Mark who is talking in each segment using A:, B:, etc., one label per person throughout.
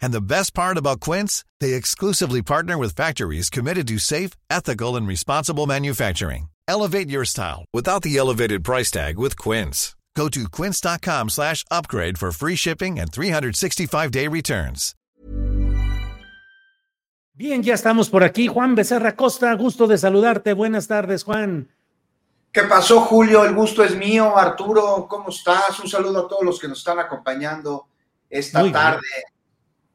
A: And the best part about Quince, they exclusively partner with factories committed to safe, ethical, and responsible manufacturing. Elevate your style without the elevated price tag with Quince. Go to quince.com slash upgrade for free shipping and 365-day returns.
B: Bien, ya estamos por aquí. Juan Becerra Costa, gusto de saludarte. Buenas tardes, Juan.
C: ¿Qué pasó, Julio? El gusto es mío. Arturo, ¿cómo estás? Un saludo a todos los que nos están acompañando esta
B: Muy bien.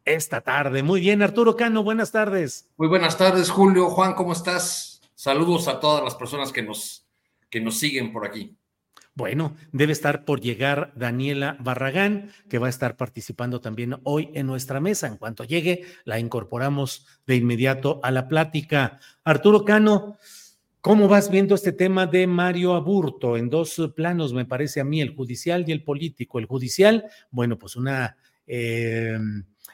B: Esta tarde. Muy bien, Arturo Cano, buenas tardes.
D: Muy buenas tardes, Julio. Juan, ¿cómo estás? Saludos a todas las personas que nos, que nos siguen por aquí.
B: Bueno, debe estar por llegar Daniela Barragán, que va a estar participando también hoy en nuestra mesa. En cuanto llegue, la incorporamos de inmediato a la plática. Arturo Cano, ¿cómo vas viendo este tema de Mario Aburto? En dos planos, me parece a mí, el judicial y el político. El judicial, bueno, pues una eh,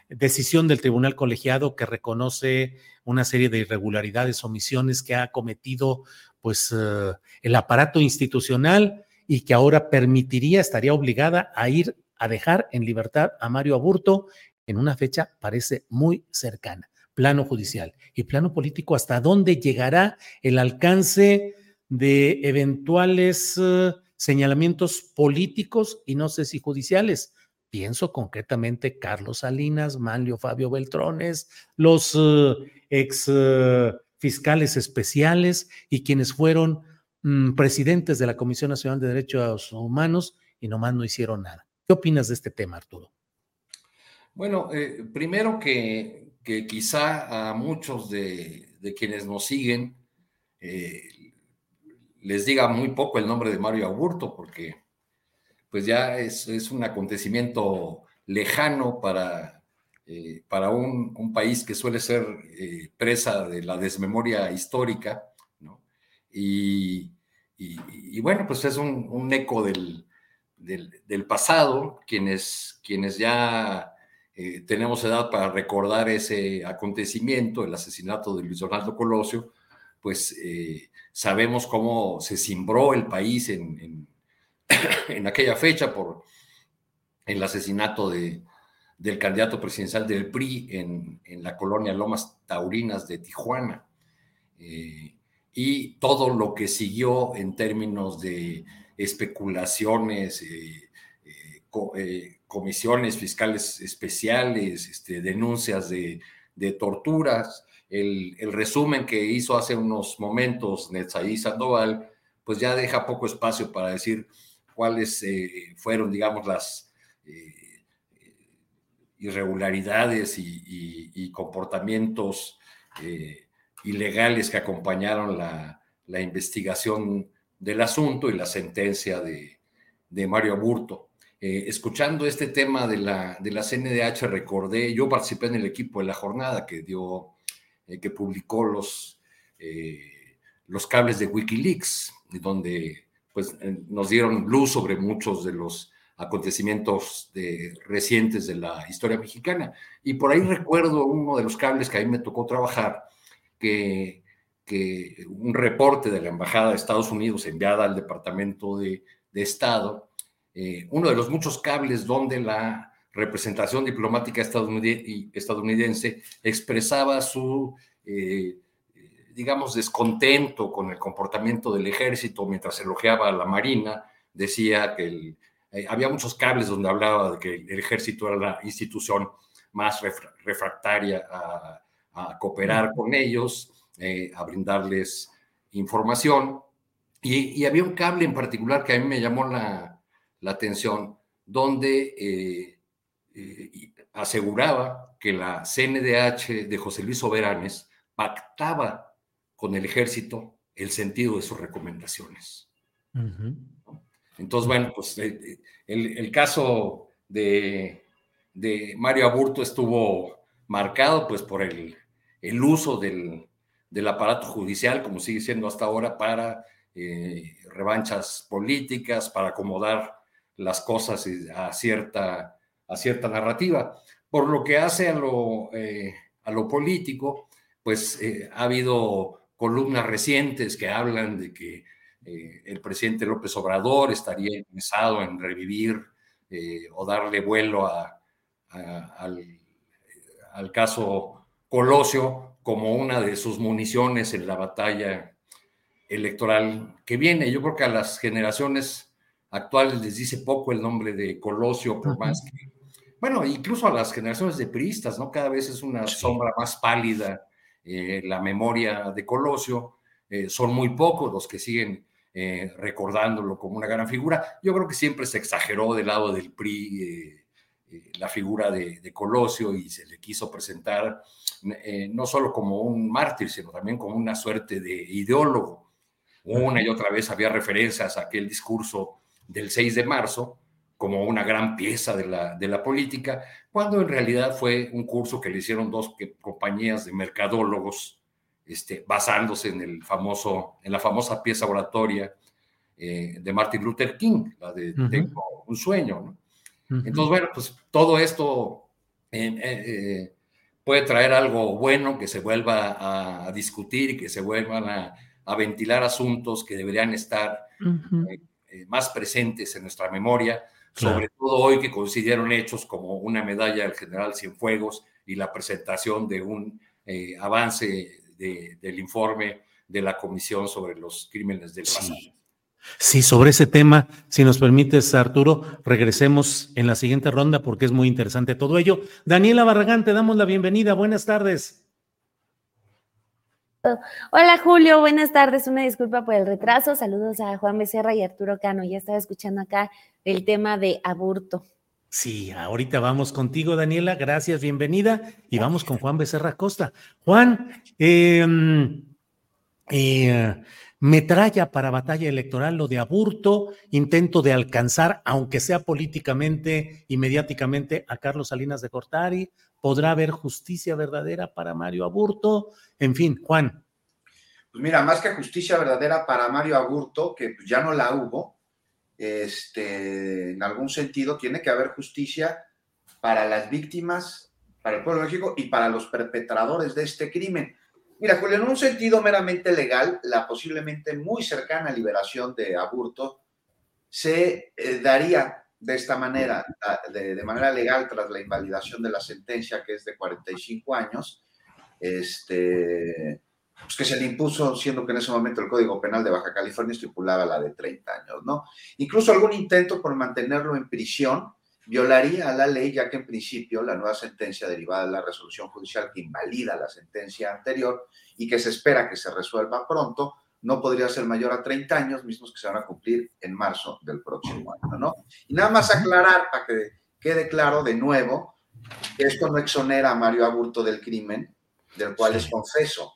B: decisión del tribunal colegiado que reconoce una serie de irregularidades, omisiones que ha cometido pues eh, el aparato institucional y que ahora permitiría, estaría obligada a ir a dejar en libertad a Mario Aburto en una fecha parece muy cercana. Plano judicial y plano político, ¿hasta dónde llegará el alcance de eventuales eh, señalamientos políticos y no sé si judiciales? Pienso concretamente Carlos Salinas, Manlio Fabio Beltrones, los eh, ex eh, fiscales especiales y quienes fueron mm, presidentes de la Comisión Nacional de Derechos Humanos y nomás no hicieron nada. ¿Qué opinas de este tema, Arturo?
D: Bueno, eh, primero que, quizá a muchos de, de quienes nos siguen les diga muy poco el nombre de Mario Aburto, porque pues ya es, es un acontecimiento lejano para, eh, para un, país que suele ser eh, presa de la desmemoria histórica. Y, bueno, pues es un, eco del, del, pasado, quienes, quienes ya eh, tenemos edad para recordar ese acontecimiento, el asesinato de Luis Donaldo Colosio, pues sabemos cómo se cimbró el país en, en aquella fecha por el asesinato de, del candidato presidencial del PRI en, en, la colonia Lomas Taurinas de Tijuana. Eh, y todo lo que siguió en términos de especulaciones, eh, eh, co comisiones fiscales especiales, este, denuncias de, de torturas. El, el, resumen que hizo hace unos momentos Netzaí Sandoval, pues ya deja poco espacio para decir cuáles eh, fueron, digamos, las eh, irregularidades y, comportamientos eh, ilegales que acompañaron la, la, investigación del asunto y la sentencia de, de Mario Aburto. Eh, escuchando este tema de la, de la CNDH, recordé, yo participé en el equipo de la jornada que dio, que publicó los, los cables de Wikileaks, donde pues, nos dieron luz sobre muchos de los acontecimientos recientes de la historia mexicana. Y por ahí recuerdo uno de los cables que a mí me tocó trabajar, que, un reporte de la Embajada de Estados Unidos enviada al Departamento de, Estado, eh, uno de los muchos cables donde la representación diplomática estadounidense, estadounidense expresaba su, eh, digamos, descontento con el comportamiento del ejército mientras elogiaba a la Marina, decía que el, eh, había muchos cables donde hablaba de que el ejército era la institución más refractaria a, a cooperar con ellos, eh, a brindarles información. Y, había un cable en particular que a mí me llamó la, atención, donde eh, aseguraba que la CNDH de José Luis Soberanes pactaba con el ejército el sentido de sus recomendaciones. Entonces, bueno, pues el, caso de, de, Mario Aburto estuvo marcado pues por el, el uso del, del aparato judicial, como sigue siendo hasta ahora, para eh, revanchas políticas, para acomodar las cosas a cierta, a cierta narrativa. Por lo que hace a lo, eh, a lo político, pues eh, ha habido columnas recientes que hablan de que el presidente López Obrador estaría interesado en revivir o darle vuelo a, al, al caso Colosio como una de sus municiones en la batalla electoral que viene. Yo creo que a las generaciones actuales les dice poco el nombre de Colosio, por más que, bueno, incluso a las generaciones de priistas, ¿no? Cada vez es una sombra más pálida eh, la memoria de Colosio. Eh, son muy pocos los que siguen eh, recordándolo como una gran figura. Yo creo que siempre se exageró del lado del PRI la figura de, de Colosio y se le quiso presentar no solo como un mártir, sino también como una suerte de ideólogo. Una y otra vez había referencias a aquel discurso del 6 de marzo como una gran pieza de la, de la política, cuando en realidad fue un curso que le hicieron dos compañías de mercadólogos, este, basándose en, el famoso, en la famosa pieza oratoria eh, de Martin Luther King, la de Tengo un sueño. Entonces, bueno, pues todo esto eh, puede traer algo bueno, que se vuelva a, discutir y que se vuelvan a, ventilar asuntos que deberían estar eh, eh, más presentes en nuestra memoria, sobre todo hoy que consideraron hechos como una medalla del general Cienfuegos y la presentación de un eh, avance del informe de la Comisión sobre los Crímenes del Pasado.
B: Sí, sobre ese tema, si nos permites, Arturo, regresemos en la siguiente ronda porque es muy interesante todo ello. Daniela Barragán, te damos la bienvenida. Buenas tardes.
E: Hola Julio, buenas tardes. Una disculpa por el retraso. Saludos a Juan Becerra y Arturo Cano. Ya estaba escuchando acá el tema de aburto.
B: Sí, ahorita vamos contigo, Daniela. Gracias, bienvenida. Y vamos con Juan Becerra Costa. Juan, eh, eh, metralla para batalla electoral, lo de aburto, intento de alcanzar, aunque sea políticamente y mediáticamente, a Carlos Salinas de Cortari, podrá haber justicia verdadera para Mario Aburto, en fin, Juan.
C: Pues mira, más que justicia verdadera para Mario Aburto, que ya no la hubo, este, en algún sentido tiene que haber justicia para las víctimas, para el pueblo de México y para los perpetradores de este crimen. Mira, Julio, en un sentido meramente legal, la posiblemente muy cercana liberación de Aburto se eh, daría de esta manera, de, manera legal, tras la invalidación de la sentencia, que es de 45 años, este, pues que se le impuso, siendo que en ese momento el Código Penal de Baja California estipulaba la de 30 años, ¿no? Incluso algún intento por mantenerlo en prisión violaría la ley, ya que en principio la nueva sentencia derivada de la resolución judicial que invalida la sentencia anterior y que se espera que se resuelva pronto, no podría ser mayor a 30 años, mismos que se van a cumplir en marzo del próximo año, ¿no? Y nada más aclarar para que quede claro de nuevo que esto no exonera a Mario Aburto del crimen, del cual es confeso.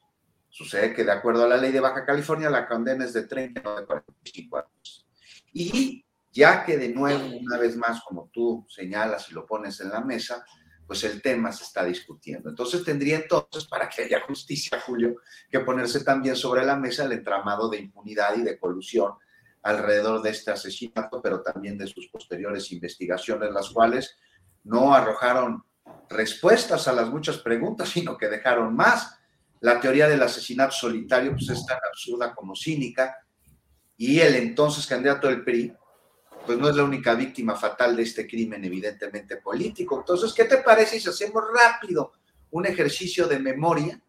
C: Sucede que de acuerdo a la ley de Baja California, la condena es de 30, no de 45 años. Y ya que de nuevo, una vez más, como tú señalas y lo pones en la mesa, pues el tema se está discutiendo. Entonces tendría entonces, para que haya justicia, Julio, que ponerse también sobre la mesa el entramado de impunidad y de colusión alrededor de este asesinato, pero también de sus posteriores investigaciones, las cuales no arrojaron respuestas a las muchas preguntas, sino que dejaron más. La teoría del asesinato solitario pues, es tan absurda como cínica, y el entonces candidato del PRI, pues no es la única víctima fatal de este crimen evidentemente político. Entonces, ¿qué te parece si hacemos rápido un ejercicio de memoria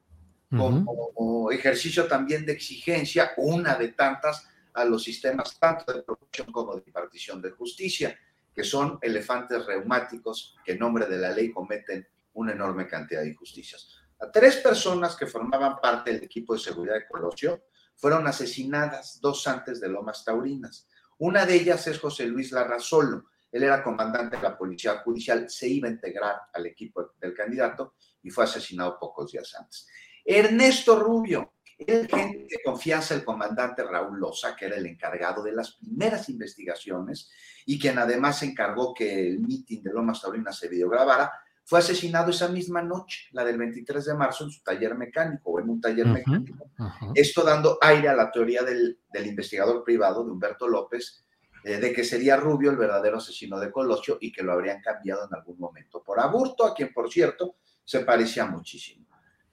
C: como ejercicio también de exigencia, una de tantas a los sistemas tanto de producción como de impartición de justicia, que son elefantes reumáticos que en nombre de la ley cometen una enorme cantidad de injusticias. A tres personas que formaban parte del equipo de seguridad de Colosio fueron asesinadas dos antes de Lomas Taurinas. Una de ellas es José Luis Larrazolo. Él era comandante de la Policía Judicial, se iba a integrar al equipo del candidato y fue asesinado pocos días antes. Ernesto Rubio, el gente de confianza el comandante Raúl Loza, que era el encargado de las primeras investigaciones y quien además encargó que el mitin de Lomas Taurinas se videograbara, fue asesinado esa misma noche, la del 23 de marzo, en su taller mecánico o en un taller mecánico. Esto dando aire a la teoría del, investigador privado de Humberto López, eh, de que sería Rubio el verdadero asesino de Colosio y que lo habrían cambiado en algún momento por Aburto, a quien, por cierto, se parecía muchísimo.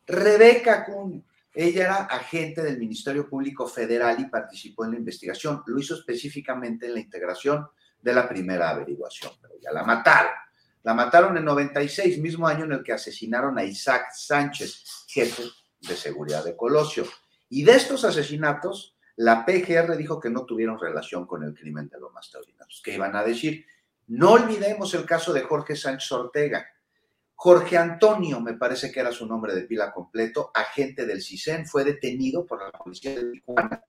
C: Rebeca Cunio, ella era agente del Ministerio Público Federal y participó en la investigación. Lo hizo específicamente en la integración de la primera averiguación, pero ya la mataron. La mataron en 96, mismo año en el que asesinaron a Isaac Sánchez, jefe de seguridad de Colosio. Y de estos asesinatos, la PGR dijo que no tuvieron relación con el crimen de Lomas Taurinas. ¿Qué iban a decir? No olvidemos el caso de Jorge Sánchez Ortega. Jorge Antonio, me parece que era su nombre de pila completo, agente del CISEN, fue detenido por la policía de Tijuana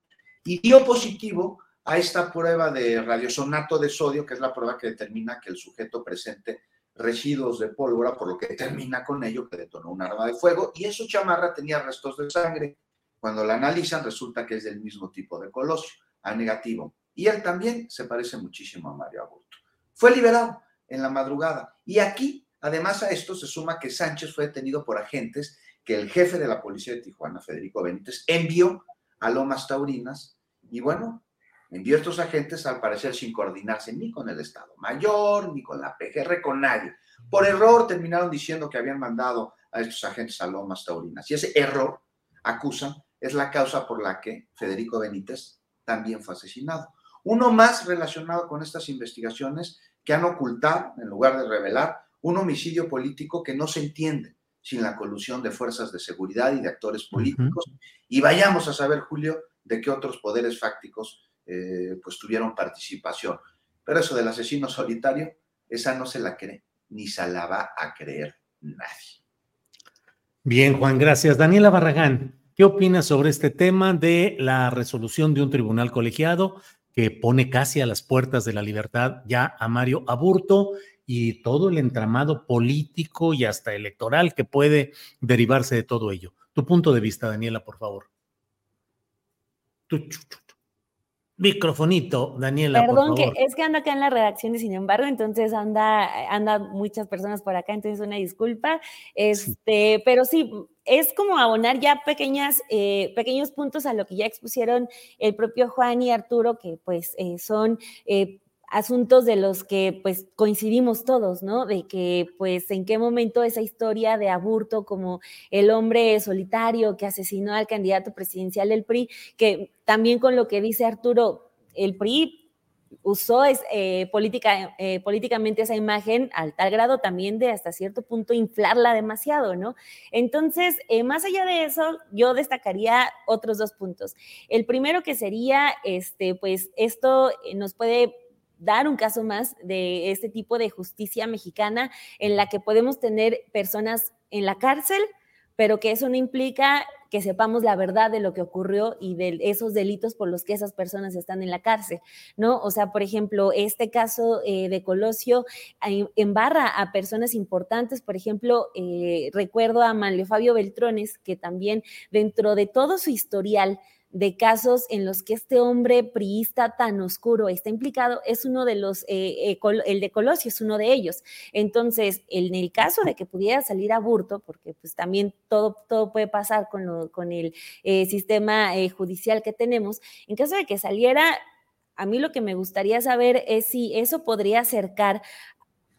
C: y dio positivo a esta prueba de radiosonato de sodio, que es la prueba que determina que el sujeto presente residuos de pólvora, por lo que termina con ello que detonó un arma de fuego, y eso chamarra tenía restos de sangre. Cuando la analizan, resulta que es del mismo tipo de colosio, A negativo. Y él también se parece muchísimo a Mario Aburto. Fue liberado en la madrugada. Y aquí, además a esto, se suma que Sánchez fue detenido por agentes que el jefe de la policía de Tijuana, Federico Benítez, envió a Lomas Taurinas. Y bueno, envió estos agentes al parecer sin coordinarse ni con el Estado Mayor, ni con la PGR, con nadie. Por error terminaron diciendo que habían mandado a estos agentes a Lomas Taurinas. Y ese error, acusan, es la causa por la que Federico Benítez también fue asesinado. Uno más relacionado con estas investigaciones que han ocultado, en lugar de revelar, un homicidio político que no se entiende sin la colusión de fuerzas de seguridad y de actores políticos. Y vayamos a saber, Julio, de qué otros poderes fácticos eh, pues tuvieron participación. Pero eso del asesino solitario, esa no se la cree, ni se la va a creer nadie.
B: Bien, Juan, gracias. Daniela Barragán, ¿qué opinas sobre este tema de la resolución de un tribunal colegiado que pone casi a las puertas de la libertad ya a Mario Aburto y todo el entramado político y hasta electoral que puede derivarse de todo ello? Tu punto de vista, Daniela, por favor. Microfonito, Daniela.
E: Perdón, que es que ando acá en la redacción y sin embargo, entonces anda, anda muchas personas por acá, entonces una disculpa. Este, pero sí, es como abonar ya pequeñas, eh, pequeños puntos a lo que ya expusieron el propio Juan y Arturo, que pues eh, son eh, asuntos de los que pues coincidimos todos, ¿no? De que pues en qué momento esa historia de Aburto como el hombre solitario que asesinó al candidato presidencial del PRI, que también con lo que dice Arturo, el PRI usó es, eh, política, eh, políticamente esa imagen al tal grado también de hasta cierto punto inflarla demasiado, ¿no? Entonces, eh, más allá de eso, yo destacaría otros dos puntos. El primero que sería, este, pues esto nos puede dar un caso más de este tipo de justicia mexicana en la que podemos tener personas en la cárcel, pero que eso no implica que sepamos la verdad de lo que ocurrió y de esos delitos por los que esas personas están en la cárcel, ¿no? O sea, por ejemplo, este caso eh, de Colosio embarra a personas importantes, por ejemplo, eh, recuerdo a Manlio Fabio Beltrones, que también dentro de todo su historial, de casos en los que este hombre priista tan oscuro está implicado, es uno de los, eh, eh, el de Colosio es uno de ellos. Entonces, en el caso de que pudiera salir aburto, porque pues también todo, todo puede pasar con, con el eh, sistema judicial que tenemos, en caso de que saliera, a mí lo que me gustaría saber es si eso podría acercar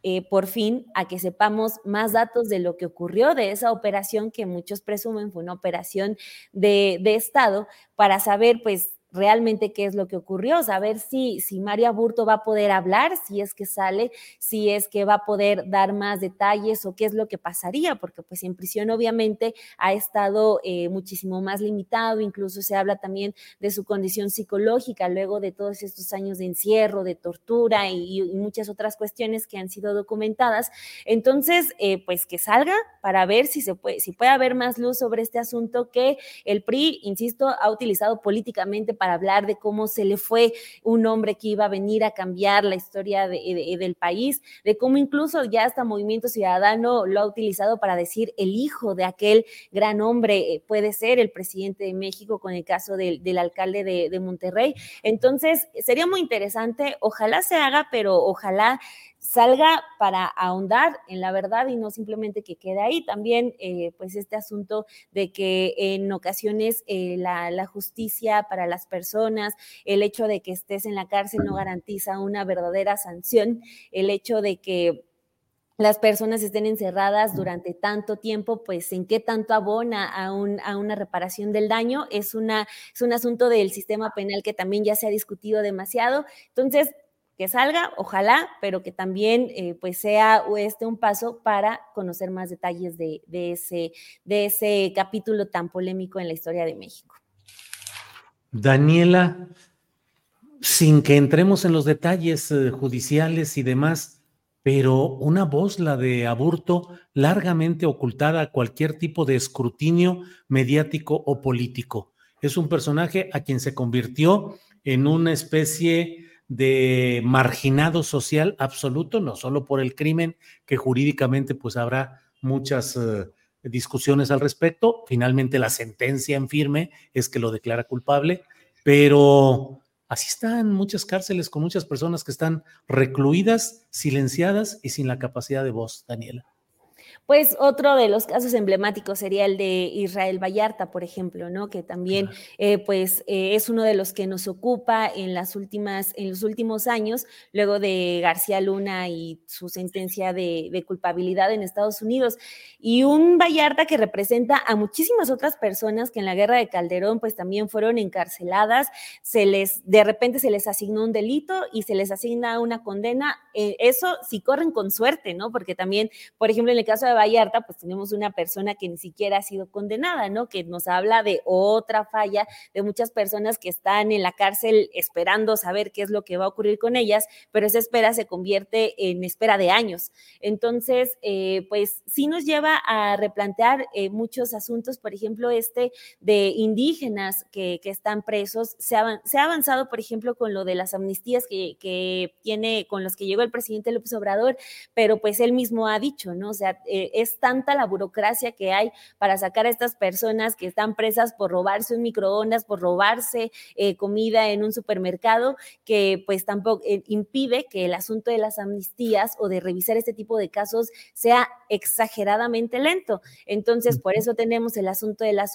E: eh, por fin a que sepamos más datos de lo que ocurrió de esa operación que muchos presumen fue una operación de, Estado para saber, pues, realmente qué es lo que ocurrió, saber si, si Mario Aburto va a poder hablar, si es que sale, si es que va a poder dar más detalles o qué es lo que pasaría, porque pues en prisión obviamente ha estado eh, muchísimo más limitado, incluso se habla también de su condición psicológica luego de todos estos años de encierro, de tortura y, muchas otras cuestiones que han sido documentadas. Entonces, eh, pues que salga para ver si se puede, si puede haber más luz sobre este asunto que el PRI, insisto, ha utilizado políticamente para hablar de cómo se le fue un hombre que iba a venir a cambiar la historia del país, de cómo incluso ya hasta Movimiento Ciudadano lo ha utilizado para decir el hijo de aquel gran hombre eh, puede ser el presidente de México con el caso del, alcalde de, de Monterrey. Entonces, sería muy interesante, ojalá se haga, pero ojalá salga para ahondar en la verdad y no simplemente que quede ahí. También, eh, pues, este asunto de que en ocasiones eh, la, justicia para las personas, el hecho de que estés en la cárcel no garantiza una verdadera sanción, el hecho de que las personas estén encerradas durante tanto tiempo, pues en qué tanto abona a, un, a una reparación del daño, es, una, es un asunto del sistema penal que también ya se ha discutido demasiado. Entonces, que salga, ojalá, pero que también eh, pues sea este un paso para conocer más detalles de, ese, de ese capítulo tan polémico en la historia de México.
B: Daniela, sin que entremos en los detalles eh, judiciales y demás, pero una voz, la de Aburto, largamente ocultada a cualquier tipo de escrutinio mediático o político. Es un personaje a quien se convirtió en una especie de marginado social absoluto, no solo por el crimen, que jurídicamente pues habrá muchas eh, discusiones al respecto. Finalmente la sentencia en firme es que lo declara culpable, pero así están muchas cárceles con muchas personas que están recluidas, silenciadas y sin la capacidad de voz, Daniela.
E: Pues otro de los casos emblemáticos sería el de Israel Vallarta, por ejemplo, ¿no? Que también, eh, pues, eh, es uno de los que nos ocupa en las últimas, en los últimos años, luego de García Luna y su sentencia de, de culpabilidad en Estados Unidos. Y un Vallarta que representa a muchísimas otras personas que en la guerra de Calderón, pues, también fueron encarceladas, se les, de repente se les asignó un delito y se les asigna una condena. Eh, eso si corren con suerte, ¿no? Porque también, por ejemplo, en el caso de Vallarta, pues tenemos una persona que ni siquiera ha sido condenada, ¿no? Que nos habla de otra falla de muchas personas que están en la cárcel esperando saber qué es lo que va a ocurrir con ellas, pero esa espera se convierte en espera de años. Entonces, eh, pues sí nos lleva a replantear eh, muchos asuntos, por ejemplo, este de indígenas que, están presos. Se ha, avanzado, por ejemplo, con lo de las amnistías que, que tiene, con los que llegó el presidente López Obrador, pero pues él mismo ha dicho, ¿no? O sea, eh, es tanta la burocracia que hay para sacar a estas personas que están presas por robarse un microondas, por robarse eh, comida en un supermercado, que pues tampoco eh, impide que el asunto de las amnistías o de revisar este tipo de casos sea exageradamente lento. Entonces, por eso tenemos el asunto de la,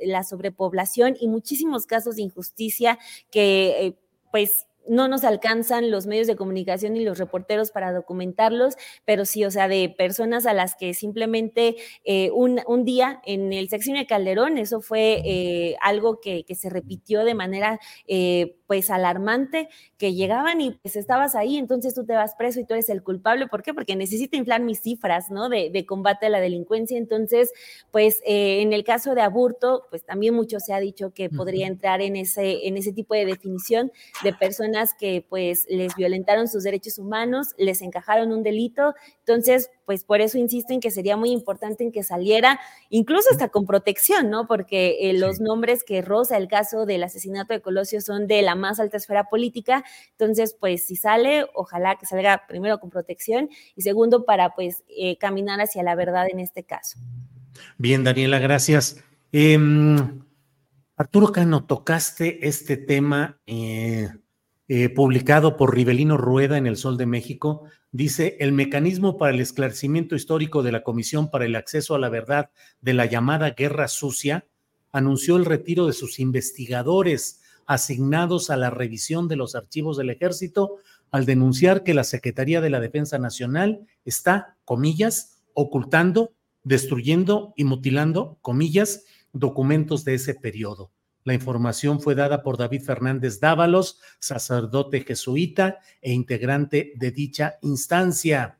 E: la sobrepoblación y muchísimos casos de injusticia que pues no nos alcanzan los medios de comunicación y los reporteros para documentarlos, pero sí, o sea, de personas a las que simplemente eh, un, día en el sexenio de Calderón, eso fue eh, algo que, se repitió de manera eh, pues alarmante, que llegaban y pues estabas ahí, entonces tú te vas preso y tú eres el culpable. ¿Por qué? Porque necesito inflar mis cifras, ¿no? De, de combate a la delincuencia. Entonces, pues en el caso de Aburto, pues también mucho se ha dicho que podría entrar en ese, en ese tipo de definición de personas que pues les violentaron sus derechos humanos, les encajaron un delito. Entonces, pues por eso insisto en que sería muy importante en que saliera, incluso hasta con protección, ¿no? Porque eh, los nombres que roza el caso del asesinato de Colosio son de la más alta esfera política. Entonces, pues si sale, ojalá que salga primero con protección y segundo para pues eh, caminar hacia la verdad en este caso.
B: Bien, Daniela, gracias. Em, Arturo Cano, tocaste este tema eh, eh, publicado por Rivelino Rueda en El Sol de México, dice, el mecanismo para el esclarecimiento histórico de la Comisión para el Acceso a la Verdad de la llamada Guerra Sucia anunció el retiro de sus investigadores asignados a la revisión de los archivos del ejército al denunciar que la Secretaría de la Defensa Nacional está, comillas, ocultando, destruyendo y mutilando, comillas, documentos de ese periodo. La información fue dada por David Fernández Dávalos, sacerdote jesuita e integrante de dicha instancia,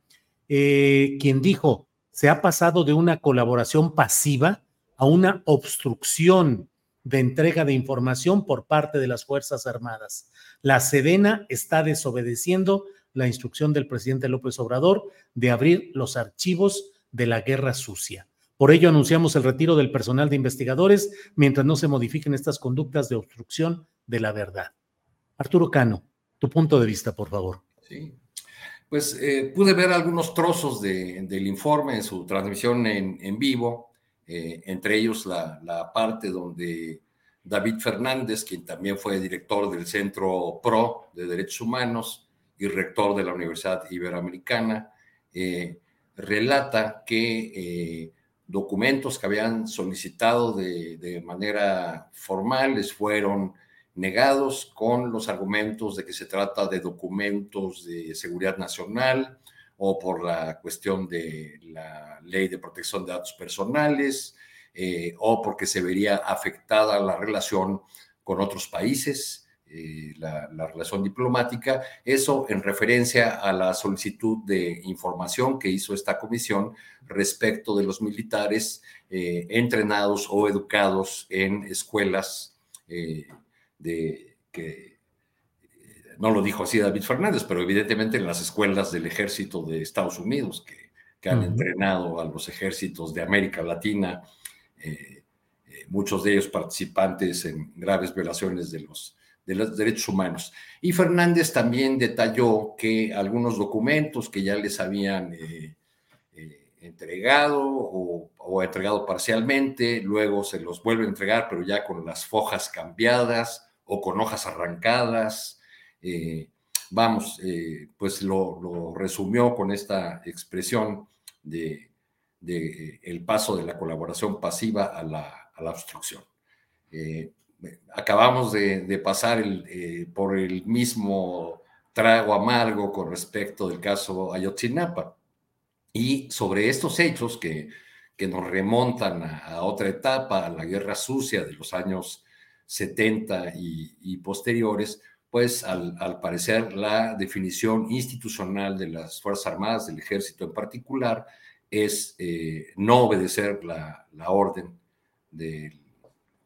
B: eh, quien dijo, se ha pasado de una colaboración pasiva a una obstrucción de entrega de información por parte de las Fuerzas Armadas. La Sedena está desobedeciendo la instrucción del presidente López Obrador de abrir los archivos de la guerra sucia. Por ello anunciamos el retiro del personal de investigadores mientras no se modifiquen estas conductas de obstrucción de la verdad. Arturo Cano, tu punto de vista, por favor.
D: Sí, pues eh, pude ver algunos trozos del informe en su transmisión en, vivo, eh, entre ellos la, parte donde David Fernández, quien también fue director del Centro PRO de Derechos Humanos y rector de la Universidad Iberoamericana, eh, relata que documentos que habían solicitado de, de manera formal les fueron negados con los argumentos de que se trata de documentos de seguridad nacional o por la cuestión de la ley de protección de datos personales eh, o porque se vería afectada la relación con otros países, eh, la, relación diplomática, eso en referencia a la solicitud de información que hizo esta comisión respecto de los militares eh, entrenados o educados en escuelas de que eh, no lo dijo así David Fernández, pero evidentemente en las escuelas del ejército de Estados Unidos, que, han entrenado a los ejércitos de América Latina, eh, eh, muchos de ellos participantes en graves violaciones de los, de los derechos humanos. Y Fernández también detalló que algunos documentos que ya les habían entregado o, entregado parcialmente, luego se los vuelve a entregar, pero ya con las fojas cambiadas o con hojas arrancadas. Eh, vamos, eh, pues lo, resumió con esta expresión de, de, el paso de la colaboración pasiva a la, a la obstrucción. Eh, acabamos de, pasar el, por el mismo trago amargo con respecto del caso Ayotzinapa. Y sobre estos hechos que, que nos remontan a, otra etapa, a la guerra sucia de los años 70 y, posteriores, pues al, parecer la definición institucional de las Fuerzas Armadas, del ejército en particular, es eh, no obedecer la, orden de,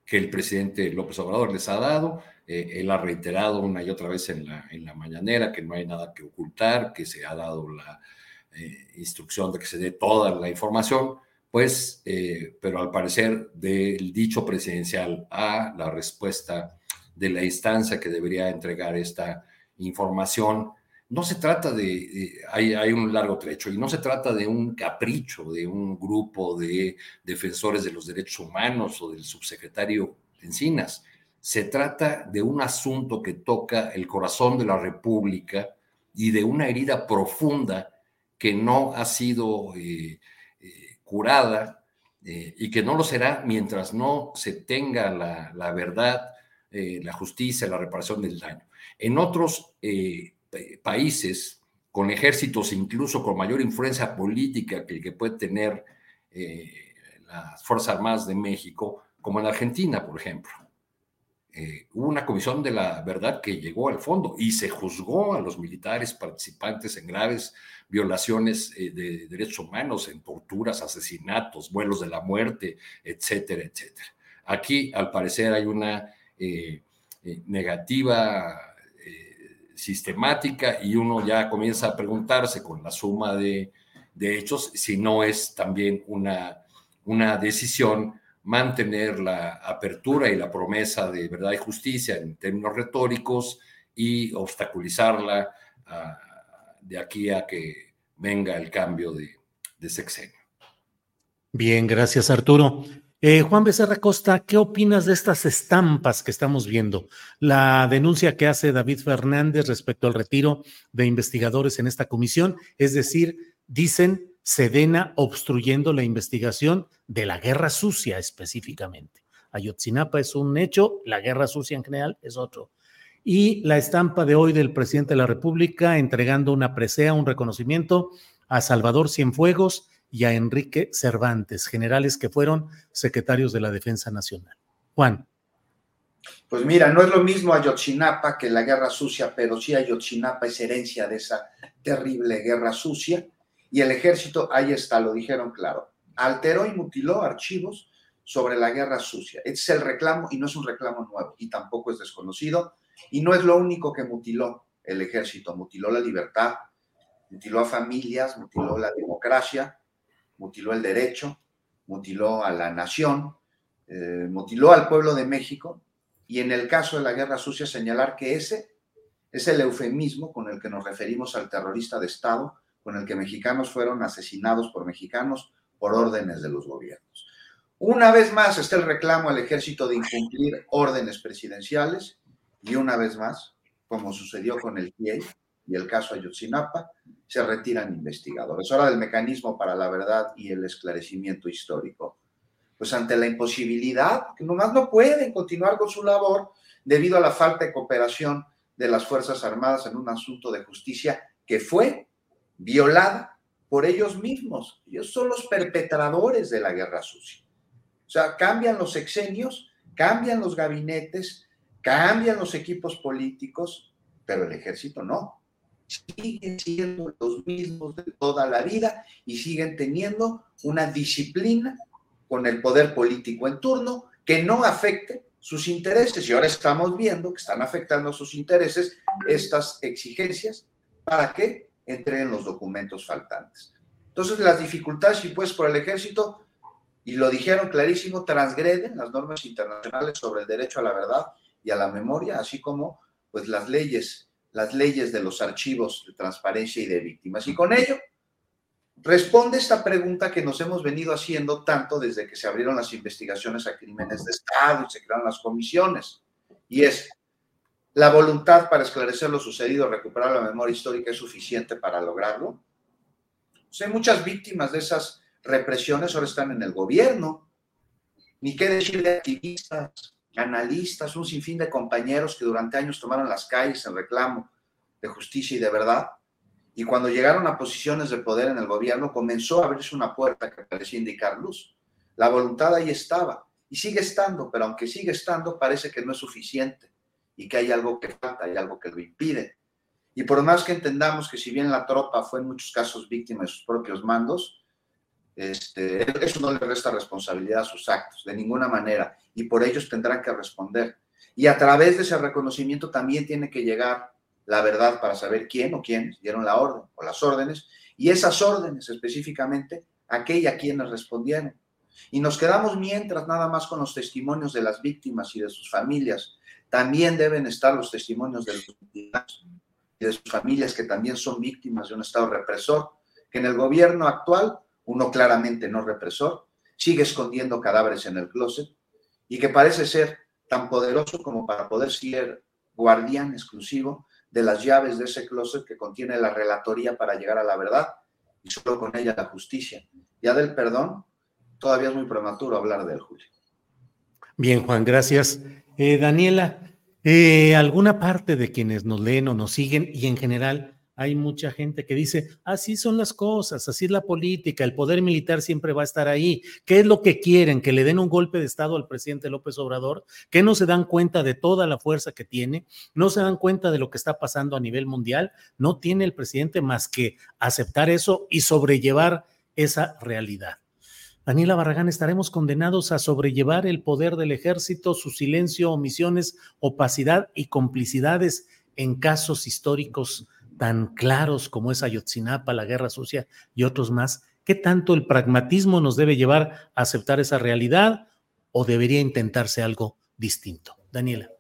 D: que el presidente López Obrador les ha dado. Eh, él ha reiterado una y otra vez en la, en la mañanera que no hay nada que ocultar, que se ha dado la eh, instrucción de que se dé toda la información pues, eh, pero al parecer del dicho presidencial a la respuesta de la instancia que debería entregar esta información, no se trata de, hay, un largo trecho, y no se trata de un capricho de un grupo de defensores de los derechos humanos o del subsecretario Encinas. Se trata de un asunto que toca el corazón de la República y de una herida profunda que no ha sido eh, curada eh, y que no lo será mientras no se tenga la, verdad, eh, la justicia, la reparación del daño. En otros eh, países, con ejércitos incluso con mayor influencia política que el que puede tener las Fuerzas Armadas de México, como en Argentina, por ejemplo. hubo una comisión de la verdad que llegó al fondo y se juzgó a los militares participantes en graves violaciones eh, de derechos humanos, en torturas, asesinatos, vuelos de la muerte, etcétera, etcétera. Aquí, al parecer, hay una eh, eh, negativa sistemática y uno ya comienza a preguntarse con la suma de, hechos si no es también una, una decisión mantener la apertura y la promesa de verdad y justicia en términos retóricos y obstaculizarla a, de aquí a que venga el cambio de, sexenio.
B: Bien, gracias Arturo. Eh, Juan Becerra Costa, ¿qué opinas de estas estampas que estamos viendo? La denuncia que hace David Fernández respecto al retiro de investigadores en esta comisión, es decir, dicen Sedena obstruyendo la investigación de la guerra sucia específicamente. Ayotzinapa es un hecho, la guerra sucia en general es otro y la estampa de hoy del presidente de la República entregando una presea, un reconocimiento a Salvador Cienfuegos y a Enrique Cervantes, generales que fueron secretarios de la Defensa Nacional. Juan.
C: Pues mira, no es lo mismo Ayotzinapa que la guerra sucia, pero sí Ayotzinapa es herencia de esa terrible guerra sucia. Y el ejército, ahí está, lo dijeron claro, alteró y mutiló archivos sobre la guerra sucia. Este es el reclamo y no es un reclamo nuevo y tampoco es desconocido. Y no es lo único que mutiló el ejército, mutiló la libertad, mutiló a familias, mutiló la democracia, mutiló el derecho, mutiló a la nación, eh, mutiló al pueblo de México y en el caso de la guerra sucia señalar que ese es el eufemismo con el que nos referimos al terrorista de Estado, con el que mexicanos fueron asesinados por mexicanos por órdenes de los gobiernos. Una vez más está el reclamo al ejército de incumplir órdenes presidenciales y una vez más, como sucedió con el PIE y el caso Ayotzinapa, se retiran investigadores. Ahora del mecanismo para la verdad y el esclarecimiento histórico pues ante la imposibilidad, que nomás no pueden continuar con su labor debido a la falta de cooperación de las Fuerzas Armadas en un asunto de justicia que fue violada por ellos mismos. Ellos son los perpetradores de la guerra sucia. O sea, cambian los sexenios, cambian los gabinetes, cambian los equipos políticos, pero el ejército no. Siguen siendo los mismos de toda la vida y siguen teniendo una disciplina con el poder político en turno que no afecte sus intereses. Y ahora estamos viendo que están afectando sus intereses estas exigencias para que entren los documentos faltantes. Entonces, las dificultades impuestas por el ejército, y lo dijeron clarísimo, transgreden las normas internacionales sobre el derecho a la verdad y a la memoria, así como pues las leyes, las leyes de los archivos de transparencia y de víctimas. Y con ello, responde esta pregunta que nos hemos venido haciendo tanto desde que se abrieron las investigaciones a crímenes de Estado y se crearon las comisiones. Y es, ¿la voluntad para esclarecer lo sucedido, recuperar la memoria histórica es suficiente para lograrlo? hay muchas víctimas de esas represiones ahora están en el gobierno. Ni qué decir de activistas, analistas, un sinfín de compañeros que durante años tomaron las calles en reclamo de justicia y de verdad y cuando llegaron a posiciones de poder en el gobierno comenzó a abrirse una puerta que parecía indicar luz. La voluntad ahí estaba y sigue estando, pero aunque sigue estando, parece que no es suficiente y que hay algo que falta, hay algo que lo impide. Y por más que entendamos que si bien la tropa fue en muchos casos víctima de sus propios mandos, este, eso no le resta responsabilidad a sus actos, de ninguna manera, y por ellos tendrán que responder. Y a través de ese reconocimiento también tiene que llegar la verdad para saber quién o quiénes dieron la orden o las órdenes, y esas órdenes específicamente, aquella quienes respondieron. Y nos quedamos mientras nada más con los testimonios de las víctimas y de sus familias. También deben estar los testimonios de los víctimas y de sus familias que también son víctimas de un Estado represor, que en el gobierno actual, uno claramente no represor, sigue escondiendo cadáveres en el closet y que parece ser tan poderoso como para poder ser guardián exclusivo de las llaves de ese closet que contiene la relatoría para llegar a la verdad y solo con ella la justicia. Ya del perdón, todavía es muy prematuro hablar de él, Julio.
B: Bien, Juan, gracias. Eh, Daniela, eh, ¿alguna parte de quienes nos leen o nos siguen y en general hay mucha gente que dice, así son las cosas, así es la política, el poder militar siempre va a estar ahí. ¿Qué es lo que quieren? ¿Que le den un golpe de Estado al presidente López Obrador? ¿Que no se dan cuenta de toda la fuerza que tiene? ¿No se dan cuenta de lo que está pasando a nivel mundial? No tiene el presidente más que aceptar eso y sobrellevar esa realidad. Daniela Barragán, estaremos condenados a sobrellevar el poder del ejército, su silencio, omisiones, opacidad y complicidades en casos históricos tan claros como es Ayotzinapa, la guerra sucia y otros más, ¿qué tanto el pragmatismo nos debe llevar a aceptar esa realidad o debería intentarse algo distinto? Daniela.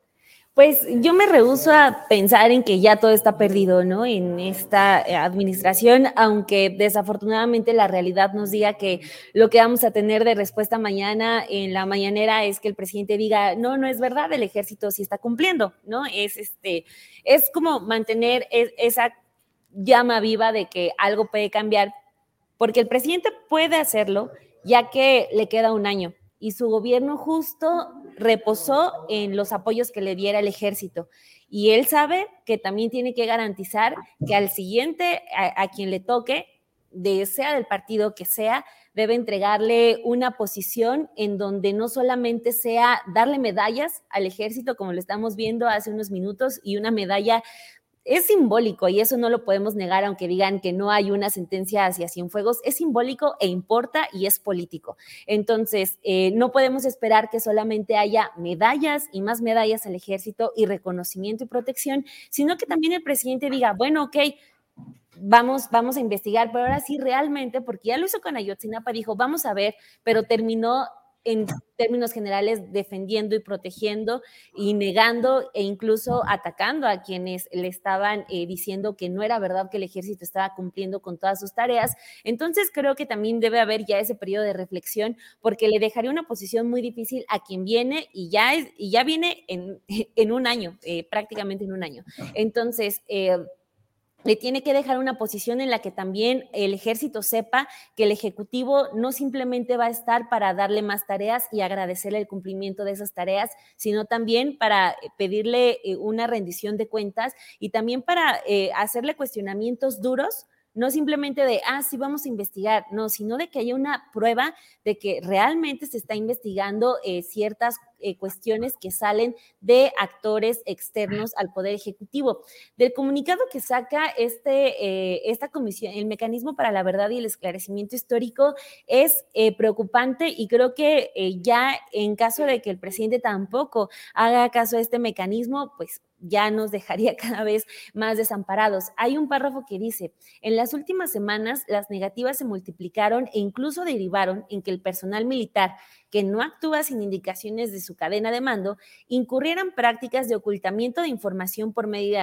E: Pues yo me rehuso a pensar en que ya todo está perdido, ¿no? En esta eh, administración, aunque desafortunadamente la realidad nos diga que lo que vamos a tener de respuesta mañana en la mañanera es que el presidente diga, no, no es verdad, el ejército sí está cumpliendo, ¿no? Es este, es como mantener e, esa llama viva de que algo puede cambiar, porque el presidente puede hacerlo ya que le queda un año y su gobierno justo reposó en los apoyos que le diera el ejército. Y él sabe que también tiene que garantizar que al siguiente, a, quien le toque, de sea del partido que sea, debe entregarle una posición en donde no solamente sea darle medallas al ejército, como lo estamos viendo hace unos minutos, y una medalla es simbólico y eso no lo podemos negar, aunque digan que no hay una sentencia hacia Cienfuegos, es simbólico e importa y es político. Entonces, eh, no podemos esperar que solamente haya medallas y más medallas al ejército y reconocimiento y protección, sino que también el presidente diga, bueno, ok, vamos, vamos a investigar, pero ahora sí realmente, porque ya lo hizo con Ayotzinapa, dijo, vamos a ver, pero terminó en términos generales defendiendo y protegiendo y negando e incluso atacando a quienes le estaban eh, diciendo que no era verdad que el ejército estaba cumpliendo con todas sus tareas. Entonces creo que también debe haber ya ese periodo de reflexión porque le dejaría una posición muy difícil a quien viene y ya, es, y ya viene en, en un año, eh, prácticamente en un año. Entonces, eh, le tiene que dejar una posición en la que también el ejército sepa que el ejecutivo no simplemente va a estar para darle más tareas y agradecerle el cumplimiento de esas tareas, sino también para pedirle eh, una rendición de cuentas y también para eh, hacerle cuestionamientos duros no simplemente de, ah, sí, vamos a investigar, no, sino de que haya una prueba de que realmente se está investigando eh, ciertas eh, cuestiones que salen de actores externos al Poder Ejecutivo. Del comunicado que saca este, eh, esta comisión, el mecanismo para la verdad y el esclarecimiento histórico es preocupante y creo que ya en caso de que el presidente tampoco haga caso a este mecanismo, pues ya nos dejaría cada vez más desamparados. Hay un párrafo que dice, en las últimas semanas las negativas se multiplicaron e incluso derivaron en que el personal militar que no actúa sin indicaciones de su cadena de mando, incurrieran prácticas de ocultamiento de información por medio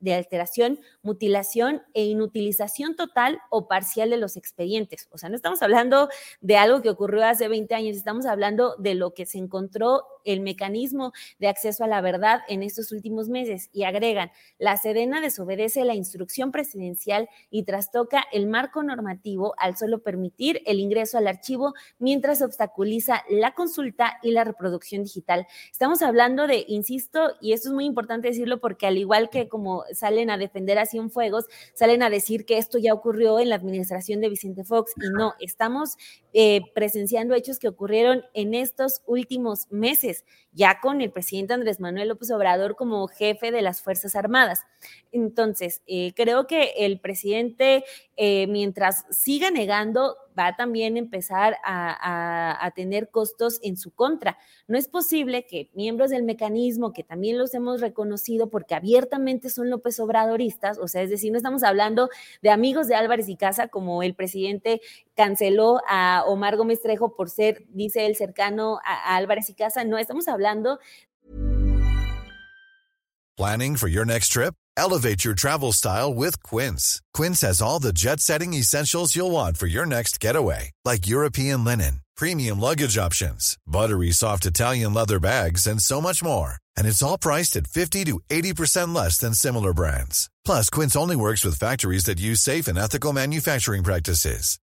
E: de, alteración, mutilación e inutilización total o parcial de los expedientes. O sea, no estamos hablando de algo que ocurrió hace 20 años, estamos hablando de lo que se encontró el mecanismo de acceso a la verdad en estos últimos meses y agregan, la Sedena desobedece la instrucción presidencial y trastoca el marco normativo al solo permitir el ingreso al archivo mientras obstaculiza la consulta y la reproducción digital. Estamos hablando de, insisto, y esto es muy importante decirlo porque al igual que como salen a defender a Cienfuegos, salen a decir que esto ya ocurrió en la administración de Vicente Fox y no, estamos eh, presenciando hechos que ocurrieron en estos últimos meses, ya con el presidente Andrés Manuel López Obrador como jefe de las Fuerzas Armadas. Entonces, eh, creo que el presidente, eh, mientras siga negando, va a también empezar a, tener costos en su contra. No es posible que miembros del mecanismo, que también los hemos reconocido porque abiertamente son López Obradoristas, o sea, es decir, no estamos hablando de amigos de Álvarez y Casa, como el presidente canceló a Omar Gómez Trejo por ser, dice él, cercano a, a Álvarez y Casa, no, estamos hablando.
A: Planning for your next trip? Elevate your travel style with Quince. Quince has all the jet setting essentials you'll want for your next getaway, like European linen, premium luggage options, buttery soft Italian leather bags, and so much more. And it's all priced at 50 to 80% less than similar brands. Plus, Quince only works with factories that use safe and ethical manufacturing practices.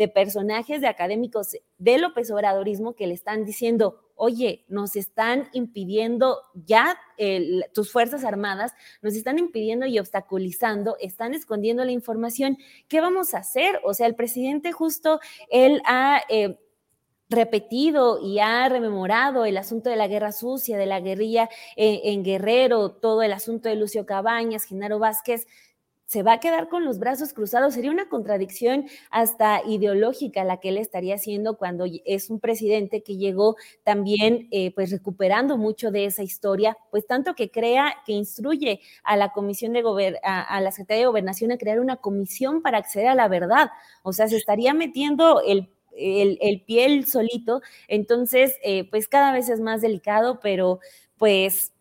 E: De personajes de académicos de López Obradorismo que le están diciendo, oye, nos están impidiendo ya tus Fuerzas Armadas, nos están impidiendo y obstaculizando, están escondiendo la información. ¿Qué vamos a hacer? O sea, el presidente justo, él ha... Eh, repetido y ha rememorado el asunto de la guerra sucia, de la guerrilla eh, en Guerrero, todo el asunto de Lucio Cabañas, Genaro Vázquez, se va a quedar con los brazos cruzados. Sería una contradicción hasta ideológica la que él estaría haciendo cuando es un presidente que llegó también eh, pues recuperando mucho de esa historia, pues tanto que crea, que instruye a la Comisión de a, a la Secretaría de Gobernación a crear una comisión para acceder a la verdad. O sea, se estaría metiendo el el, el piel solito. Entonces, eh, pues cada vez es más delicado, pero pues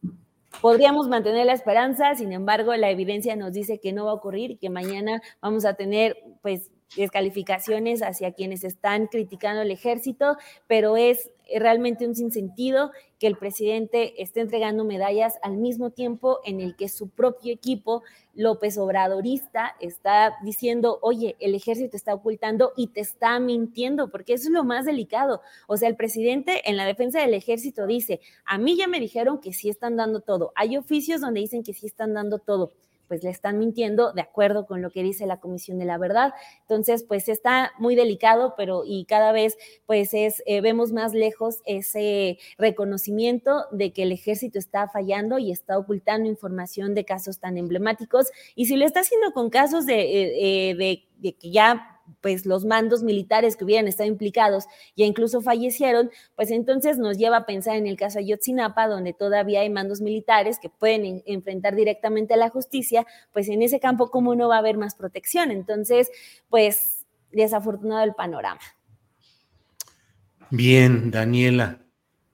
E: podríamos mantener la esperanza, sin embargo, la evidencia nos dice que no va a ocurrir y que mañana vamos a tener pues descalificaciones hacia quienes están criticando el ejército, pero es realmente un sinsentido que el presidente esté entregando medallas al mismo tiempo en el que su propio equipo López Obradorista está diciendo, oye, el ejército está ocultando y te está mintiendo, porque eso es lo más delicado. O sea, el presidente en la defensa del ejército dice, a mí ya me dijeron que sí están dando todo. Hay oficios donde dicen que sí están dando todo pues le están mintiendo de acuerdo con lo que dice la Comisión de la Verdad. Entonces, pues está muy delicado, pero y cada vez pues es, eh, vemos más lejos ese reconocimiento de que el ejército está fallando y está ocultando información de casos tan emblemáticos. Y si lo está haciendo con casos de, eh, eh, de que ya pues los mandos militares que hubieran estado implicados ya incluso fallecieron, pues entonces nos lleva a pensar en el caso Ayotzinapa, donde todavía hay mandos militares que pueden enfrentar directamente a la justicia, pues en ese campo cómo no va a haber más protección. Entonces, pues desafortunado el panorama.
B: Bien, Daniela.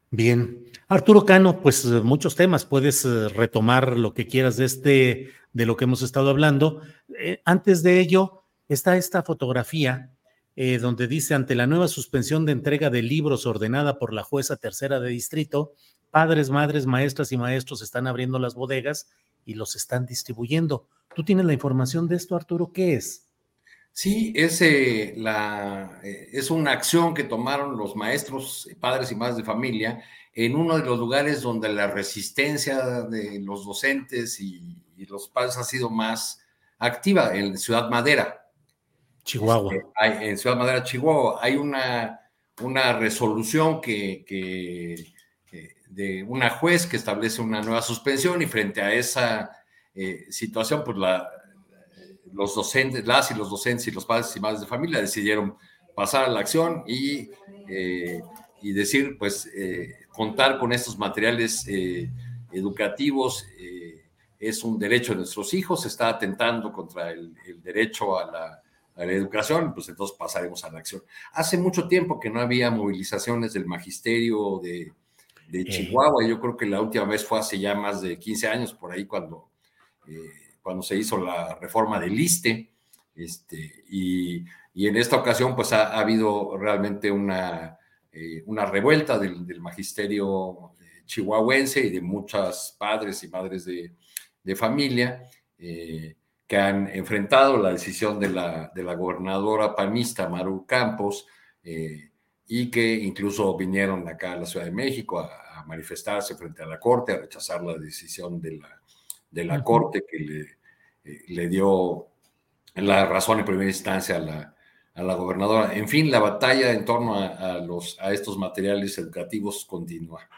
B: Bien. Arturo Cano, pues muchos temas, puedes eh, retomar lo que quieras de este, de lo que hemos estado hablando. Eh, antes de ello, está esta fotografía eh, donde dice, ante la nueva suspensión de entrega de libros ordenada por la jueza tercera de distrito, padres, madres, maestras y maestros están abriendo las bodegas y los están distribuyendo. ¿Tú tienes la información de esto, Arturo? ¿Qué es?
D: Sí, es, eh, la, eh, es una acción que tomaron los maestros, padres y madres de familia en uno de los lugares donde la resistencia de los docentes y, y los padres ha sido más activa, en Ciudad Madera.
B: Chihuahua.
D: Este, en Ciudad Madera, Chihuahua, hay una, una resolución que, que, de una juez que establece una nueva suspensión y frente a esa eh, situación, pues la, los docentes, las y los docentes y los padres y madres de familia decidieron pasar a la acción y, eh, y decir, pues, eh, contar con estos materiales educativos es un derecho de nuestros hijos, está atentando contra el derecho a la a la educación, pues entonces pasaremos a la acción. Hace mucho tiempo que no había movilizaciones del magisterio de, de eh. Chihuahua, yo creo que la última vez fue hace ya más de 15 años, por ahí cuando, eh, cuando se hizo la reforma del ISTE, este, y, y en esta ocasión pues ha, habido realmente una, eh, una revuelta del, del, magisterio chihuahuense y de muchas padres y madres de, de familia que han enfrentado la decisión de la, de la gobernadora panista Maru Campos eh, y que incluso vinieron acá a la Ciudad de México a, manifestarse frente a la Corte, a rechazar la decisión de la, de la Corte que le, eh, le, dio la razón en primera instancia a la, a la gobernadora. En fin, la batalla en torno a, a, los, a estos materiales educativos continúa.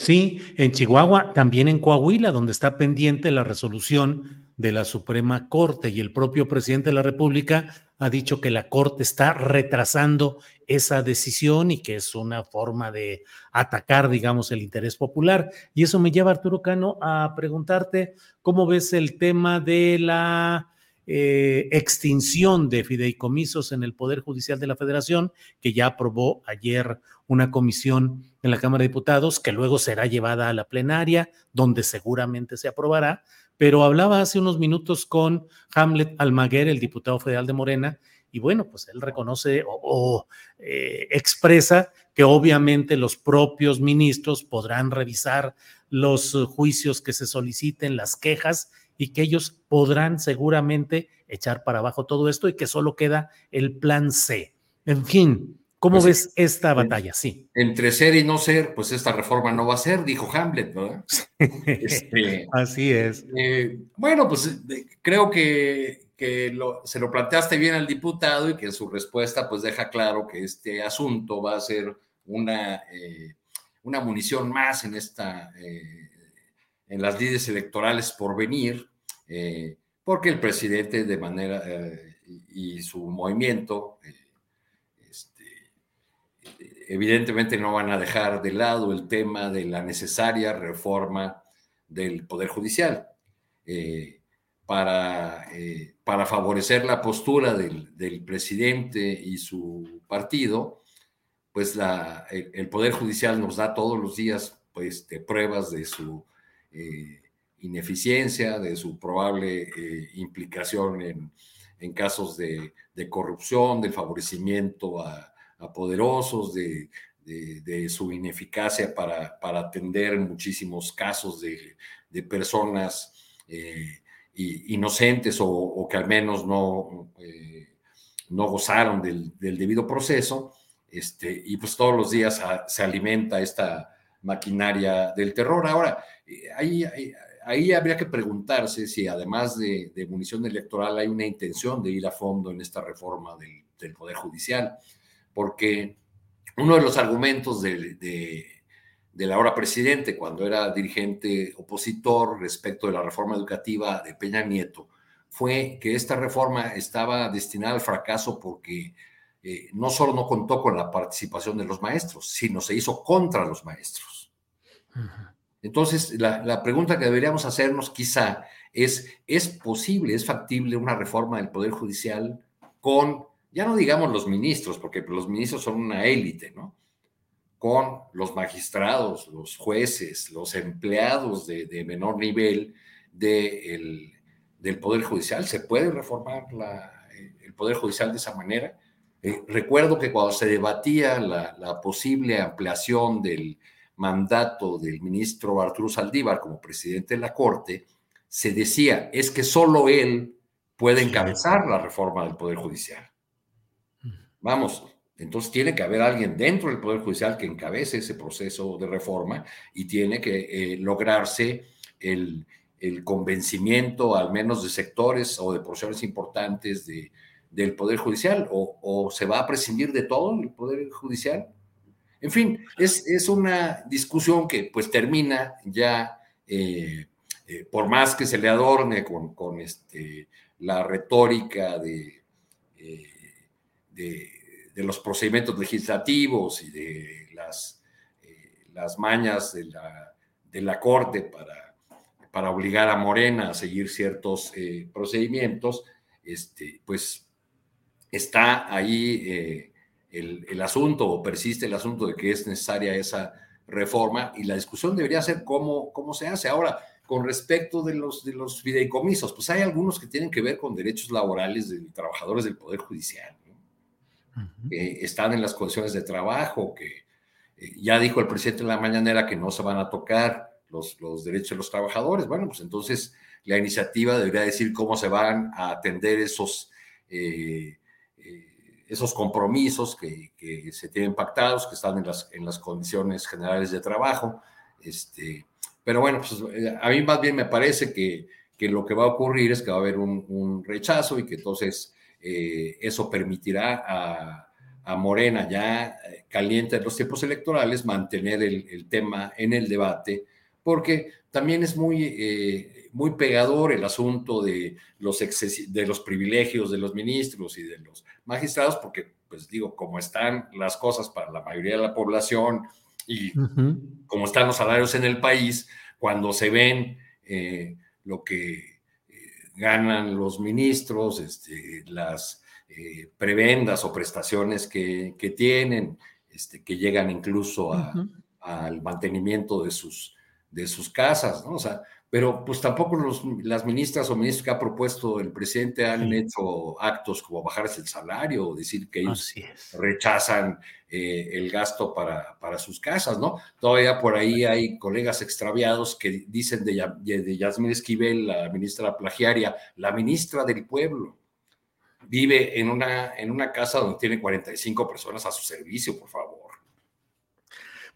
B: Sí, en Chihuahua, también en Coahuila, donde está pendiente la resolución de la Suprema Corte y el propio presidente de la República ha dicho que la Corte está retrasando esa decisión y que es una forma de atacar, digamos, el interés popular. Y eso me lleva, Arturo Cano, a preguntarte cómo ves el tema de la eh, extinción de fideicomisos en el Poder Judicial de la Federación, que ya aprobó ayer una comisión en la Cámara de Diputados, que luego será llevada a la plenaria, donde seguramente se aprobará, pero hablaba hace unos minutos con Hamlet Almaguer, el diputado federal de Morena, y bueno, pues él reconoce o, eh, expresa que obviamente los propios ministros podrán revisar los juicios que se soliciten, las quejas, y que ellos podrán seguramente echar para abajo todo esto y que solo queda el plan C. En fin, ¿Cómo pues, ves esta batalla? Sí.
D: Entre ser y no ser, pues esta reforma no va a ser, dijo Hamlet, ¿verdad?
B: este, Así es.
D: Eh, bueno, pues creo que, que lo, se lo planteaste bien al diputado y que su respuesta pues deja claro que este asunto va a ser una, eh, una munición más en esta, eh, en las líderes electorales por venir, porque el presidente de manera y, y, su movimiento evidentemente no van a dejar de lado el tema de la necesaria reforma del Poder Judicial. Eh, para, eh, para favorecer la postura del, del, presidente y su partido, pues el, Poder Judicial nos da todos los días pues, pruebas de su eh, ineficiencia, de su probable implicación en, en casos de, de, corrupción, de favorecimiento a, poderosos, de, su ineficacia para, atender muchísimos casos de, personas inocentes o, que al menos no, eh, no gozaron del, debido proceso, este, y pues todos los días se alimenta esta maquinaria del terror. Ahora, eh, ahí, ahí, habría que preguntarse si además de, munición electoral hay una intención de ir a fondo en esta reforma del, Poder Judicial, porque uno de los argumentos de del ahora presidente, cuando era dirigente opositor respecto de la reforma educativa de Peña Nieto, fue que esta reforma estaba destinada al fracaso porque eh, no solo no contó con la participación de los maestros, sino se hizo contra los maestros. Entonces, la, la, pregunta que deberíamos hacernos quizá es, ¿es posible, es factible una reforma del Poder Judicial con, ya no digamos los ministros, porque los ministros son una élite, ¿no? con los magistrados, los jueces, los empleados de, menor nivel del Poder Judicial. ¿Se puede reformar el Poder Judicial de esa manera? Eh, recuerdo que cuando se debatía la, posible ampliación del mandato del ministro Arturo Saldívar como presidente de la Corte, se decía, es que solo él puede encabezar la reforma del Poder Judicial. Vamos, entonces tiene que haber alguien dentro del Poder Judicial que encabece ese proceso de reforma y tiene que eh, lograrse el, convencimiento al menos de sectores o de porciones importantes de, del Poder Judicial o, se va a prescindir de todo el Poder Judicial. En fin, es, una discusión que pues termina ya, eh, eh, por más que se le adorne con, este, la retórica de, de los procedimientos legislativos y de las, eh, las mañas de la, de la Corte para, para obligar a Morena a seguir ciertos eh, procedimientos, este, pues está ahí eh, el, el, asunto o persiste el asunto de que es necesaria esa reforma y la discusión debería ser cómo, cómo se hace. Ahora, con respecto de los, de los fideicomisos, pues hay algunos que tienen que ver con derechos laborales de trabajadores del Poder Judicial están en las condiciones de trabajo, que eh, ya dijo el presidente en la mañanera que no se van a tocar los, los derechos de los trabajadores. Bueno, pues entonces la iniciativa debería decir cómo se van a atender esos, eh, eh, esos compromisos que, que, se tienen pactados, que están en las, en las condiciones generales de trabajo. Este, pero bueno, pues a mí más bien me parece que, que lo que va a ocurrir es que va a haber un, un rechazo y que entonces eh, eso permitirá a, Morena, ya eh, caliente en los tiempos electorales, mantener el, tema en el debate, porque también es muy, eh, muy pegador el asunto de los, de los privilegios de los ministros y de los magistrados, porque, pues digo, como están las cosas para la mayoría de la población y como están los salarios en el país, cuando se ven lo que ganan los ministros, este, las eh, prebendas o prestaciones que, tienen, este, que llegan incluso al mantenimiento de sus, de sus casas, ¿no? O sea, pero pues tampoco los, las ministras o ministros que ha propuesto el presidente han hecho actos como bajarse el salario o decir que ellos rechazan eh, el gasto para, para, sus casas, ¿no? Todavía por ahí hay colegas extraviados que dicen de, de Yasmín Esquivel, la ministra plagiaria, la ministra del pueblo. Vive en una, en una casa donde tiene 45 personas a su servicio, por favor.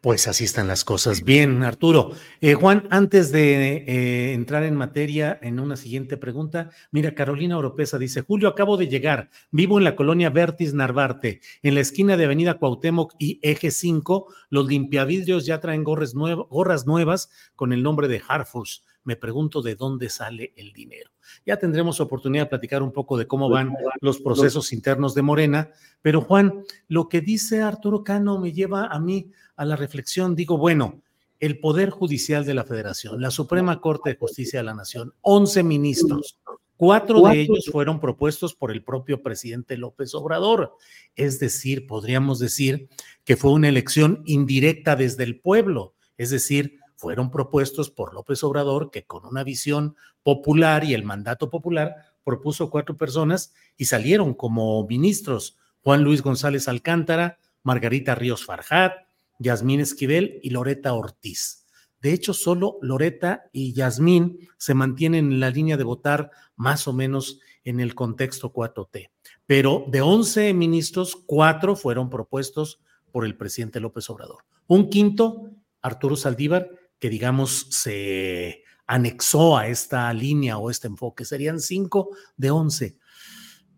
B: Pues así están las cosas. Bien, Arturo. Eh, Juan, antes de eh, entrar en materia en una siguiente pregunta, mira, Carolina Oropesa dice, Julio, acabo de llegar, vivo en la colonia Vertis Narvarte, en la esquina de Avenida Cuauhtémoc y Eje 5, los limpiavidrios ya traen gorras nuevas con el nombre de Harfus. Me pregunto de dónde sale el dinero. Ya tendremos oportunidad de platicar un poco de cómo van los procesos internos de Morena, pero Juan, lo que dice Arturo Cano me lleva a mí a la reflexión. Digo, bueno, el Poder Judicial de la Federación, la Suprema Corte de Justicia de la Nación, 11 ministros, Cuatro, de ellos fueron propuestos por el propio presidente López Obrador. Es decir, podríamos decir que fue una elección indirecta desde el pueblo. Es decir, fueron propuestos por López Obrador, que con una visión popular y el mandato popular propuso cuatro personas y salieron como ministros Juan Luis González Alcántara, Margarita Ríos Farjat, Yasmín Esquivel y Loreta Ortiz. De hecho, solo Loreta y Yasmín se mantienen en la línea de votar más o menos en el contexto 4T. Pero de 11 ministros, cuatro fueron propuestos por el presidente López Obrador. Un quinto, Arturo Saldívar, que digamos se anexó a esta línea o este enfoque. Serían cinco de once.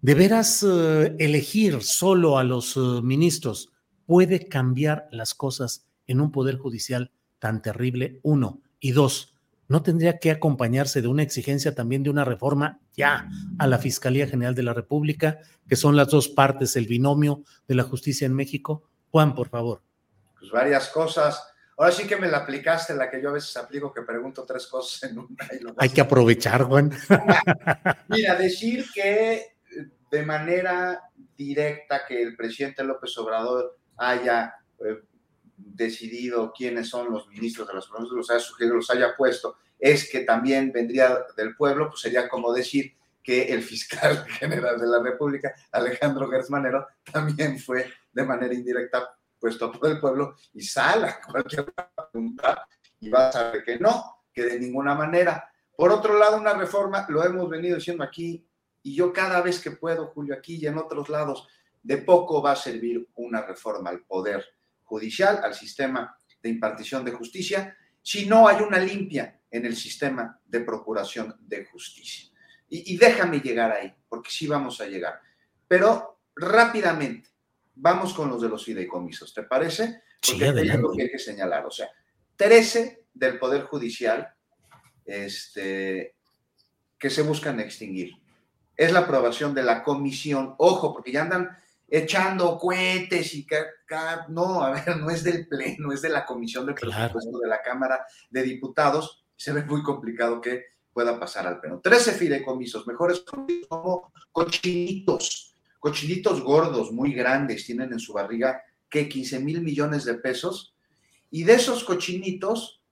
B: ¿De veras eh, elegir solo a los eh, ministros puede cambiar las cosas en un poder judicial tan terrible? Uno. Y dos, ¿no tendría que acompañarse de una exigencia también de una reforma ya a la Fiscalía General de la República, que son las dos partes, el binomio de la justicia en México? Juan, por favor.
C: Pues varias cosas. Ahora sí que me la aplicaste, la que yo a veces aplico, que pregunto tres cosas en una.
B: Hay que aprovechar, Juan.
C: Mira, decir que eh, de manera directa que el presidente López Obrador haya eh, decidido quiénes son los ministros de las provincias, los haya sugerido, los haya puesto, es que también vendría del pueblo, pues sería como decir que el fiscal general de la República, Alejandro Gersmanero, también fue de manera indirecta puesto a todo el pueblo y sale a cualquier pregunta y va a saber que no, que de ninguna manera. Por otro lado, una reforma, lo hemos venido diciendo aquí, y yo cada vez que puedo, Julio, aquí y en otros lados, de poco va a servir una reforma al poder judicial, al sistema de impartición de justicia, si no hay una limpia en el sistema de procuración de justicia. Y, y déjame llegar ahí, porque sí vamos a llegar. Pero rápidamente, vamos con los de los fideicomisos, ¿te parece? Porque sí, es lo que hay que señalar. O sea, 13 del Poder Judicial este, que se buscan extinguir. Es la aprobación de la comisión. Ojo, porque ya andan echando cohetes y que, no, a ver, no es del Pleno, es de la Comisión de Presupuesto claro. de la Cámara de Diputados. Se ve muy complicado que pueda pasar al Pleno. 13 fideicomisos, mejores como cochinitos cochinitos gordos, muy grandes, tienen en su barriga que 15 mil millones de pesos. Y de esos cochinitos,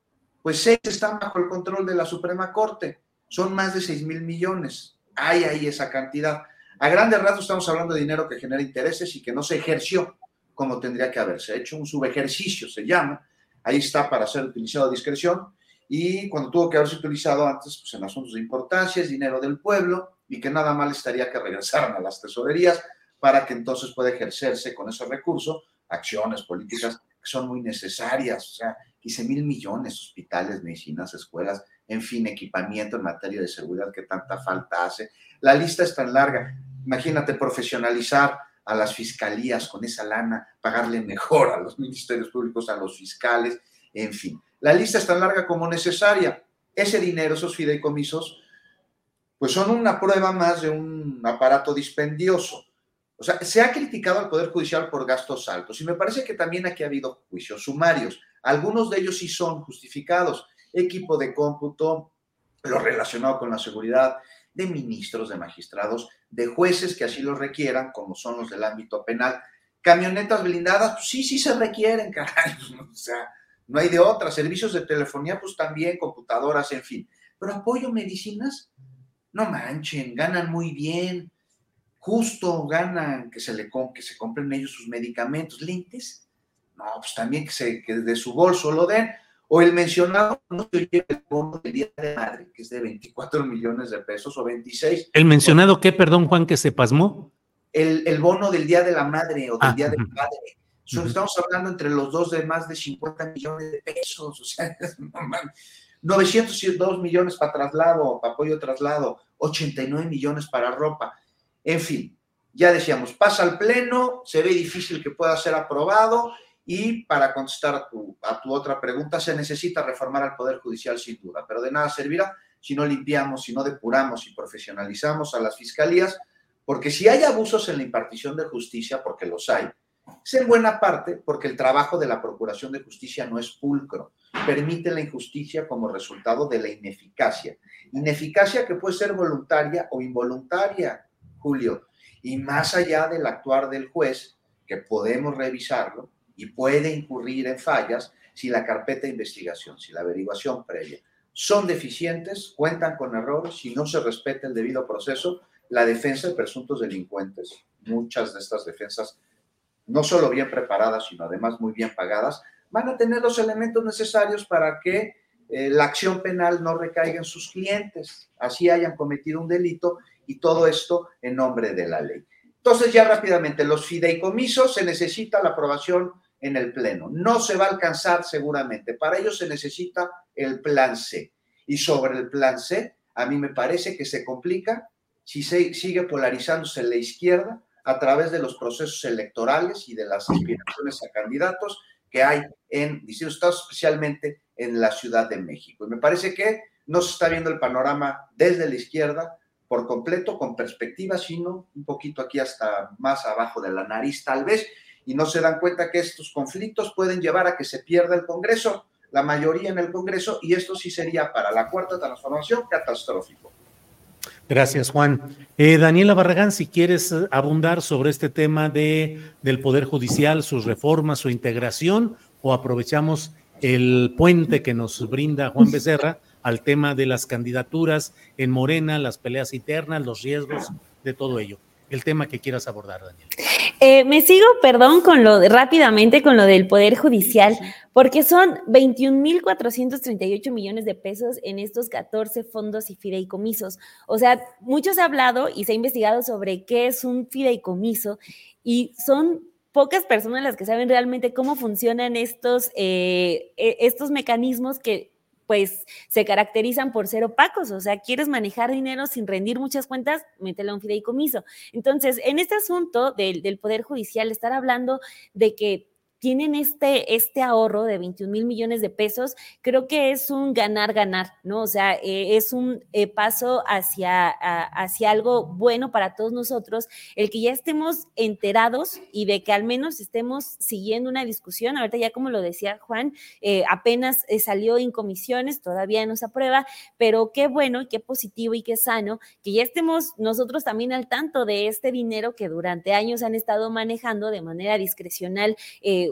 C: pues seis están bajo el control de la Suprema Corte. Son más de 6 mil millones. Hay ahí esa cantidad. A grandes rasgos estamos hablando de dinero que genera intereses y que no se ejerció como tendría que haberse hecho. Un subejercicio se llama. Ahí está para ser utilizado a discreción. Y cuando tuvo que haberse utilizado antes, pues en asuntos de importancia, es dinero del pueblo y que nada mal estaría que regresaran a las tesorerías para que entonces pueda ejercerse con ese recurso acciones políticas que son muy necesarias, o sea, 15 mil millones, hospitales, medicinas, escuelas, en fin, equipamiento en materia de seguridad que tanta falta hace. La lista es tan larga. Imagínate profesionalizar a las fiscalías con esa lana, pagarle mejor a los ministerios públicos, a los fiscales, en fin. La lista es tan larga como necesaria. Ese dinero, esos fideicomisos, pues son una prueba más de un aparato dispendioso. O sea, se ha criticado al Poder Judicial por gastos altos y me parece que también aquí ha habido juicios sumarios. Algunos de ellos sí son justificados. Equipo de cómputo, lo relacionado con la seguridad de ministros, de magistrados, de jueces que así lo requieran, como son los del ámbito penal. Camionetas blindadas, pues sí, sí se requieren, caray. O sea, no hay de otra. Servicios de telefonía, pues también, computadoras, en fin. Pero apoyo medicinas, no manchen, ganan muy bien, justo ganan que se, le, que se compren ellos sus medicamentos, lentes, no, pues también que, se, que de su bolso lo den, o el mencionado no se lleve el bono del Día de Madre, que es de 24 millones de pesos o 26.
B: ¿El mencionado qué, perdón, Juan, que se pasmó?
C: El, el bono del Día de la Madre o del ah, Día del Padre. Uh -huh. Estamos hablando entre los dos de más de 50 millones de pesos, o sea, no mames. 902 millones para traslado, para apoyo traslado, 89 millones para ropa. En fin, ya decíamos, pasa al pleno, se ve difícil que pueda ser aprobado y para contestar a tu, a tu otra pregunta, se necesita reformar al Poder Judicial sin duda, pero de nada servirá si no limpiamos, si no depuramos y profesionalizamos a las fiscalías, porque si hay abusos en la impartición de justicia, porque los hay, Es en buena parte porque el trabajo de la Procuración de Justicia no es pulcro, permite la injusticia como resultado de la ineficacia. Ineficacia que puede ser voluntaria o involuntaria, Julio, y más allá del actuar del juez, que podemos revisarlo y puede incurrir en fallas si la carpeta de investigación, si la averiguación previa son deficientes, cuentan con errores, si no se respeta el debido proceso, la defensa de presuntos delincuentes, muchas de estas defensas no solo bien preparadas, sino además muy bien pagadas, van a tener los elementos necesarios para que eh, la acción penal no recaiga en sus clientes, así hayan cometido un delito y todo esto en nombre de la ley. Entonces ya rápidamente, los fideicomisos se necesita la aprobación en el Pleno. No se va a alcanzar seguramente. Para ello se necesita el plan C. Y sobre el plan C, a mí me parece que se complica si se sigue polarizándose la izquierda a través de los procesos electorales y de las aspiraciones a candidatos que hay en distintos estados, especialmente en la Ciudad de México. Y me parece que no se está viendo el panorama desde la izquierda por completo, con perspectiva, sino un poquito aquí hasta más abajo de la nariz tal vez, y no se dan cuenta que estos conflictos pueden llevar a que se pierda el Congreso, la mayoría en el Congreso, y esto sí sería para la cuarta transformación catastrófico.
B: Gracias, Juan. Eh, Daniela Barragán, si quieres eh, abundar sobre este tema de, del Poder Judicial, sus reformas, su integración, o aprovechamos el puente que nos brinda Juan Becerra al tema de las candidaturas en Morena, las peleas internas, los riesgos de todo ello. El tema que quieras abordar, Daniela.
E: Eh, me sigo, perdón, con lo rápidamente con lo del Poder Judicial, porque son 21.438 millones de pesos en estos 14 fondos y fideicomisos. O sea, muchos ha hablado y se ha investigado sobre qué es un fideicomiso y son pocas personas las que saben realmente cómo funcionan estos, eh, e, estos mecanismos que pues se caracterizan por ser opacos, o sea, quieres manejar dinero sin rendir muchas cuentas, mételo a un fideicomiso. Entonces, en este asunto del, del Poder Judicial, estar hablando de que tienen este, este ahorro de 21 mil millones de pesos, creo que es un ganar-ganar, ¿no? O sea, eh, es un eh, paso hacia, hacia algo bueno para todos nosotros, el que ya estemos enterados y de que al menos estemos siguiendo una discusión. Ahorita ya como lo decía Juan, eh, apenas salió en comisiones, todavía no se aprueba, pero qué bueno y qué positivo y qué sano que ya estemos nosotros también al tanto de este dinero que durante años han estado manejando de manera discrecional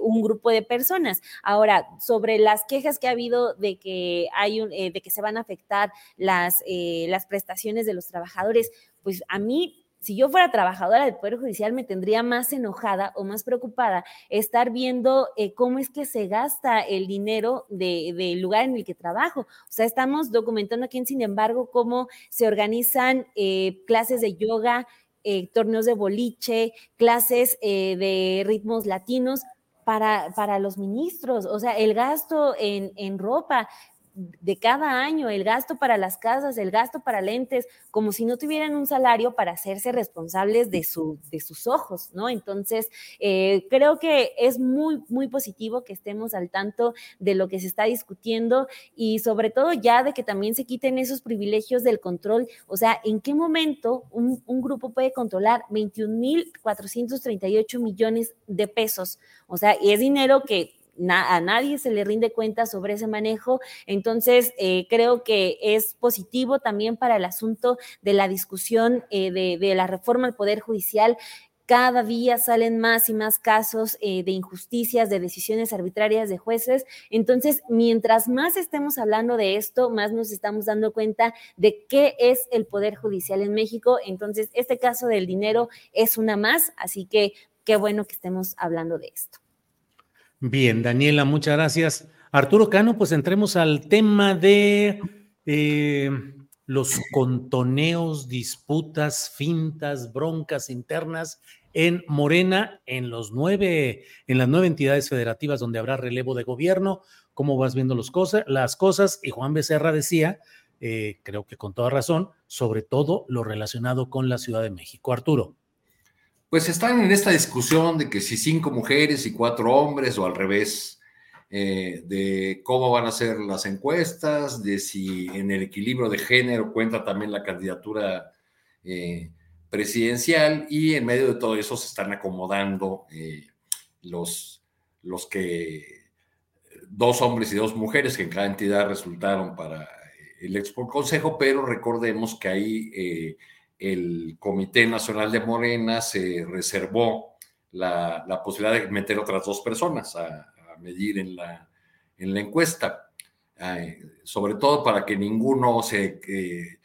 E: un grupo de personas. Ahora, sobre las quejas que ha habido de que hay un, eh, de que se van a afectar las, eh, las prestaciones de los trabajadores, pues a mí si yo fuera trabajadora del Poder Judicial, me tendría más enojada o más preocupada estar viendo eh, cómo es que se gasta el dinero del lugar en el que trabajo. O sea, estamos documentando aquí, sin embargo, cómo se organizan clases de yoga, torneos de boliche, clases de ritmos latinos para, para los ministros, o sea, el gasto en, en ropa, de cada año, el gasto para las casas, el gasto para lentes, como si no tuvieran un salario para hacerse responsables de, su, de sus ojos, ¿no? Entonces, eh, creo que es muy, muy positivo que estemos al tanto de lo que se está discutiendo y sobre todo ya de que también se quiten esos privilegios del control, o sea, ¿en qué momento un, un grupo puede controlar 21.438 millones de pesos? O sea, y es dinero que a nadie se le rinde cuenta sobre ese manejo. Entonces, eh, creo que es positivo también para el asunto de la discusión eh, de, la reforma al Poder Judicial cada día salen más y más casos eh, de injusticias, de decisiones arbitrarias de jueces. Entonces, mientras más estemos hablando de esto, más nos estamos dando cuenta de qué es el Poder Judicial en México. Entonces, este caso del dinero es una más, así que qué bueno que estemos hablando de esto.
B: Bien, Daniela, muchas gracias. Arturo Cano, pues entremos al tema de eh, los contoneos, disputas, fintas, broncas internas en Morena, en los nueve, en las nueve entidades federativas donde habrá relevo de gobierno. ¿Cómo vas viendo las cosas? Y Juan Becerra decía, eh, creo que con toda razón, sobre todo lo relacionado con la Ciudad de México. Arturo
D: pues están en esta discusión de que si cinco mujeres y cuatro hombres o al revés, eh, de cómo van a ser las encuestas, de si en el equilibrio de género cuenta también la candidatura eh, presidencial y en medio de todo eso se están acomodando eh, los, los que dos hombres y dos mujeres que en cada entidad resultaron para el Expo Consejo, pero recordemos que ahí el Comité Nacional de Morena se reservó la, posibilidad de meter otras dos personas a, medir en la, en la encuesta, sobre todo para que ninguno se eh,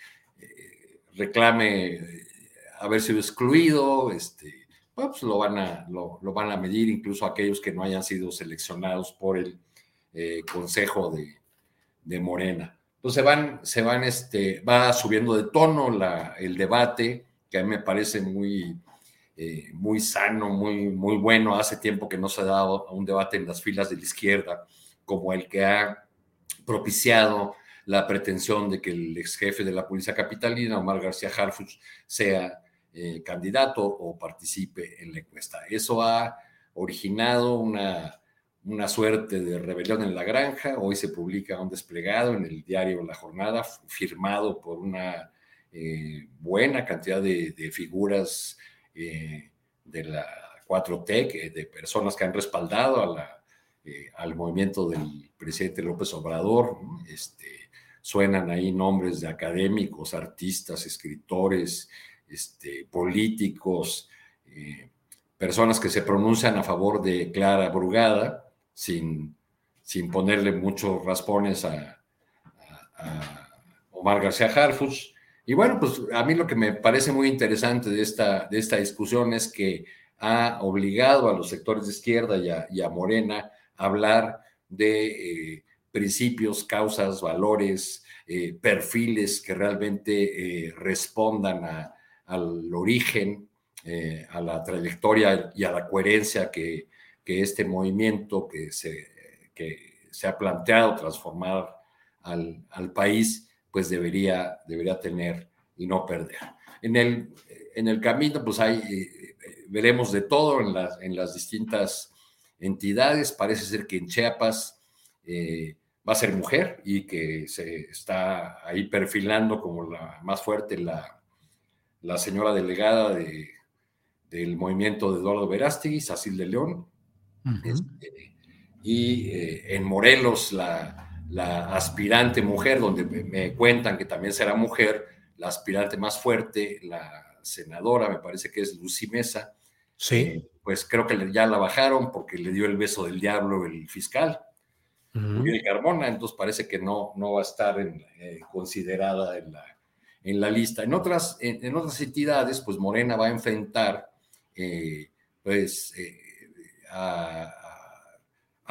D: reclame haber sido excluido, este, pues lo van, a, lo, van a medir incluso aquellos que no hayan sido seleccionados por el eh, Consejo de Morena. Entonces van, se van, este, va subiendo de tono la, el debate, que a mí me parece muy, eh, muy sano, muy, muy bueno. Hace tiempo que no se ha dado un debate en las filas de la izquierda como el que ha propiciado la pretensión de que el ex jefe de la policía capitalina, Omar García Harfuch, sea eh, candidato o participe en la encuesta. Eso ha originado una una suerte de rebelión en la granja. Hoy se publica un desplegado en el diario La Jornada, firmado por una eh, buena cantidad de, figuras eh, de la 4T, de personas que han respaldado eh, al movimiento del presidente López Obrador. Este, suenan ahí nombres de académicos, artistas, escritores, este, políticos, personas que se pronuncian a favor de Clara Brugada sin, sin ponerle muchos raspones a, Omar García Harfus. Y bueno, pues a mí lo que me parece muy interesante de esta, de esta discusión es que ha obligado a los sectores de izquierda y a, Morena a hablar de eh, principios, causas, valores, eh, perfiles que realmente eh, respondan al origen, a la trayectoria y a la coherencia que, que este movimiento que se, que se ha planteado transformar al, al, país, pues debería, debería tener y no perder. En el, en el camino, pues hay, eh, veremos de todo en las, en las distintas entidades. Parece ser que en Chiapas eh, va a ser mujer y que se está ahí perfilando como la más fuerte la, la señora delegada de, del movimiento de Eduardo Verástegui, Sacil de León, este, y eh, en Morelos, la, aspirante mujer, donde me, cuentan que también será mujer, la aspirante más fuerte, la senadora, me parece que es Lucy Mesa.
B: Sí. Eh,
D: pues creo que ya la bajaron porque le dio el beso del diablo el fiscal, Miguel Carmona, entonces parece que no, no va a estar eh, considerada en la, en la lista. En otras, en, otras entidades, pues Morena va a enfrentar, pues, a,